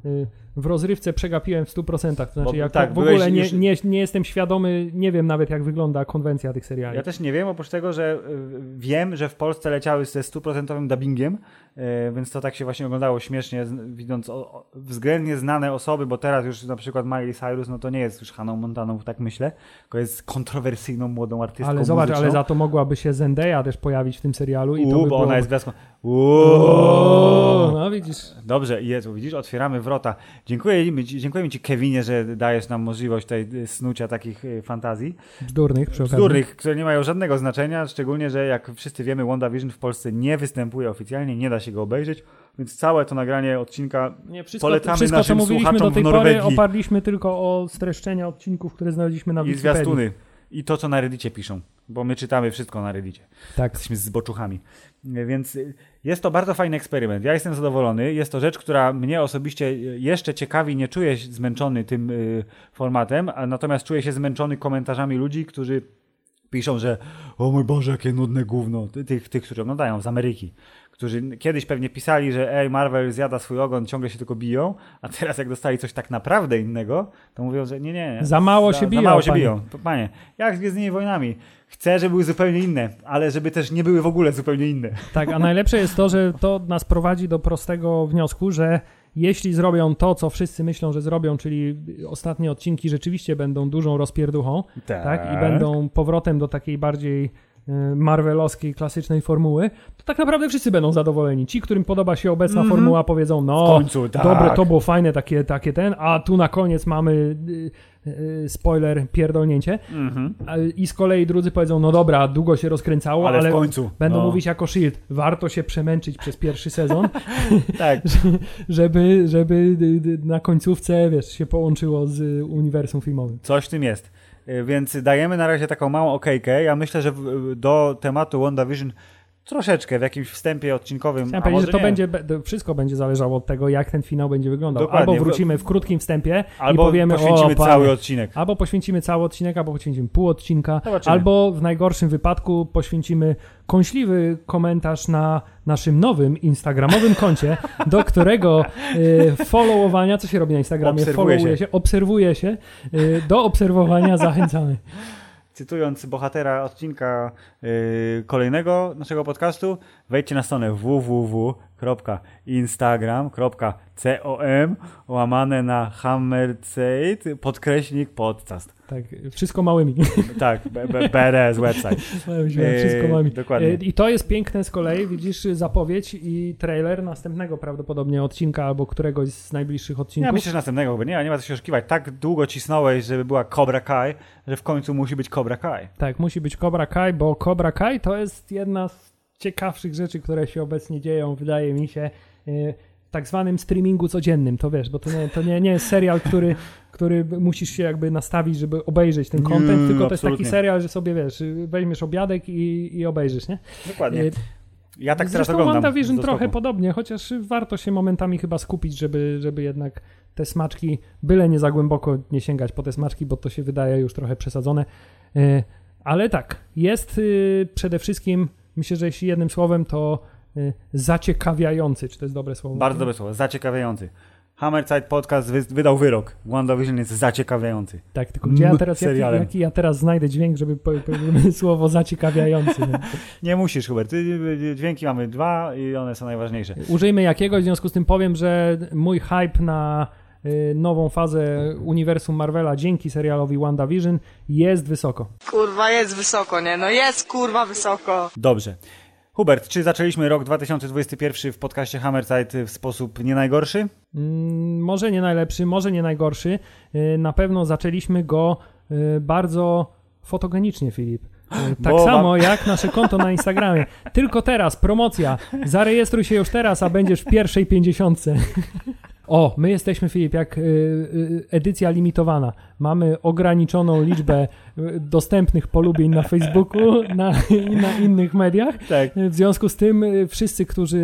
y, y, w rozrywce przegapiłem w 100%. To znaczy, Bo jak tak, w ogóle nie, już- nie, nie jestem świadomy, nie wiem nawet jak wygląda konwencja tych seriali. Ja też nie wiem, oprócz tego, że y, wiem, że w Polsce leciały ze stuprocentowym dubbingiem, y, więc to tak się właśnie oglądało śmiesznie, widząc względnie znane osoby, bo teraz już na przykład Miley Cyrus, no to nie jest już Haną Montaną, tak myślę, tylko jest kontrowersyjną młodą artystką Ale zobacz, muzyczną. ale za to mogłaby się Zendaya też pojawić w tym serialu i to U, by bo ona jest gwiazdką. Uuu. no widzisz. Dobrze, Jezu, widzisz, otwieramy wrota. Dziękuję, dziękujemy Ci, Kevinie, że dajesz nam możliwość tej y, snucia takich y, fantazji. Bzdurnych przy okazji. Bzdurnych, które nie mają żadnego znaczenia, szczególnie, że jak wszyscy wiemy, WandaVision w Polsce nie występuje oficjalnie, nie da się go obejrzeć, więc całe to nagranie odcinka Nie, wszystko, Polecamy wszystko co naszym mówiliśmy słuchaczom do tej w pory Norwegii. oparliśmy tylko o streszczenia odcinków, które znaleźliśmy na i Wikipedii. zwiastuny. I to, co na Reddicie piszą, bo my czytamy wszystko na Reddicie. Tak. Jesteśmy zboczuchami. Więc jest to bardzo fajny eksperyment. Ja jestem zadowolony. Jest to rzecz, która mnie osobiście jeszcze ciekawi. Nie czuję się zmęczony tym y, formatem, natomiast czuję się zmęczony komentarzami ludzi, którzy piszą, że o mój Boże, jakie nudne gówno. Ty- Tych, tych którzy oglądają z Ameryki. Którzy kiedyś pewnie pisali, że ej, Marvel zjada swój ogon, ciągle się tylko biją, a teraz jak dostali coś tak naprawdę innego, to mówią, że nie, nie. Za mało się biją, Za mało się panie. biją. Panie, jak z Gwiezdnymi Wojnami? Chcę, żeby były zupełnie inne, ale żeby też nie były w ogóle zupełnie inne. Tak, a najlepsze jest to, że to nas prowadzi do prostego wniosku, że jeśli zrobią to, co wszyscy myślą, że zrobią, czyli ostatnie odcinki rzeczywiście będą dużą rozpierduchą, tak, i będą powrotem do takiej bardziej marvelowskiej, klasycznej formuły, to tak naprawdę wszyscy będą zadowoleni. Ci, którym podoba się obecna Mhm. formuła, powiedzą, no, końcu, tak. dobre, to było fajne, takie, takie ten, a tu na koniec mamy y, y, spoiler, pierdolnięcie. Mhm. A- I z kolei drudzy powiedzą, no dobra, długo się rozkręcało, Ale, ale, końcu. będą no. mówić jako Shield, warto się przemęczyć przez pierwszy sezon, Tak, żeby, żeby y, y, na końcówce, wiesz, się połączyło z y, uniwersum filmowym. coś w tym jest. Więc dajemy na razie taką małą okejkę. Ja myślę, że do tematu WandaVision troszeczkę w jakimś wstępie odcinkowym. Chciałem powiedzieć, że to nie. będzie, wszystko będzie zależało od tego, jak ten finał będzie wyglądał. Dokładnie. Albo wrócimy w krótkim wstępie Albo i powiemy, poświęcimy o, panie, cały odcinek. Albo poświęcimy cały odcinek, albo poświęcimy pół odcinka, Zobaczymy. albo w najgorszym wypadku poświęcimy kąśliwy komentarz na naszym nowym instagramowym koncie, do którego y, followowania, co się robi na Instagramie? Obserwuje Followuje się. się, obserwuje się, y, do obserwowania zachęcamy. Cytując bohatera odcinka y, kolejnego naszego podcastu, wejdźcie na stronę www.instagram.com łamane na hammerzeit podkreśnik podcast. Tak, wszystko małymi. Tak, BRS website. wszystko Yy, małymi. dokładnie. Y, I to jest piękne z kolei, widzisz, zapowiedź i trailer następnego prawdopodobnie odcinka albo któregoś z najbliższych odcinków. Ja myślę, że następnego chyba nie nie ma co się oszukiwać. Tak długo cisnąłeś, żeby była Cobra Kai, że w końcu musi być Cobra Kai. Tak, musi być Cobra Kai, bo Cobra Kai to jest jedna z ciekawszych rzeczy, które się obecnie dzieją, wydaje mi się, w tak zwanym streamingu codziennym, to wiesz, bo to nie, to nie, nie jest serial, który, który musisz się jakby nastawić, żeby obejrzeć ten content, Nie, tylko to jest taki serial, że sobie, wiesz, weźmiesz obiadek i, i obejrzysz, nie? Dokładnie. Yy, Ja tak teraz Zresztą oglądam. WandaVision trochę podobnie, chociaż warto się momentami chyba skupić, żeby, żeby jednak te smaczki, byle nie za głęboko nie sięgać po te smaczki, bo to się wydaje już trochę przesadzone. E, Ale tak, jest y, przede wszystkim, myślę, że jeśli jednym słowem, to y, zaciekawiający, czy to jest dobre słowo? Bardzo dobre słowo, zaciekawiający. Hammerzeit Podcast wy, wydał wyrok. WandaVision jest zaciekawiający. Tak, tylko gdzie ja teraz, jaki, serialem. jaki ja teraz znajdę dźwięk, żeby po- powiemy słowo zaciekawiający. nie? Nie musisz, Hubert. Ty, y, Dźwięki mamy dwa i one są najważniejsze. Użyjmy jakiegoś, w związku z tym powiem, że mój hype na y, nową fazę uniwersum Marvela dzięki serialowi WandaVision jest wysoko. Kurwa, jest wysoko, nie? No jest kurwa wysoko. Dobrze. Hubert, czy zaczęliśmy rok 2021 w podcaście Hammerzeit w sposób nie najgorszy? Mm, może nie najlepszy, może nie najgorszy. Y, Na pewno zaczęliśmy go y, bardzo fotogenicznie, Filip. Y, Tak Bo samo wam- jak nasze konto na Instagramie. Tylko teraz, promocja. Zarejestruj się już teraz, a będziesz w pierwszej pięćdziesiątce. O, my jesteśmy, Filip, jak y, y, edycja limitowana. Mamy ograniczoną liczbę y, dostępnych polubień na Facebooku na, i na innych mediach. Tak. W związku z tym wszyscy, którzy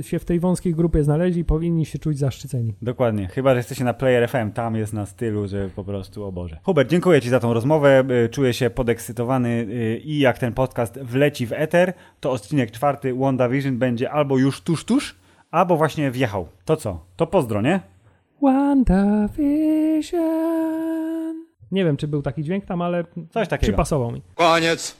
się w tej wąskiej grupie znaleźli, powinni się czuć zaszczyceni. Dokładnie. Chyba, że jesteście na Player FM. Tam jest na stylu, że po prostu o Boże. Hubert, dziękuję Ci za tą rozmowę. Czuję się podekscytowany i jak ten podcast wleci w eter, to odcinek czwarty WandaVision będzie albo już tuż, tuż, albo właśnie wjechał. To co? To pozdro, nie? WandaVision. Nie wiem, czy był taki dźwięk tam, ale Coś takiego. przypasował mi. Koniec.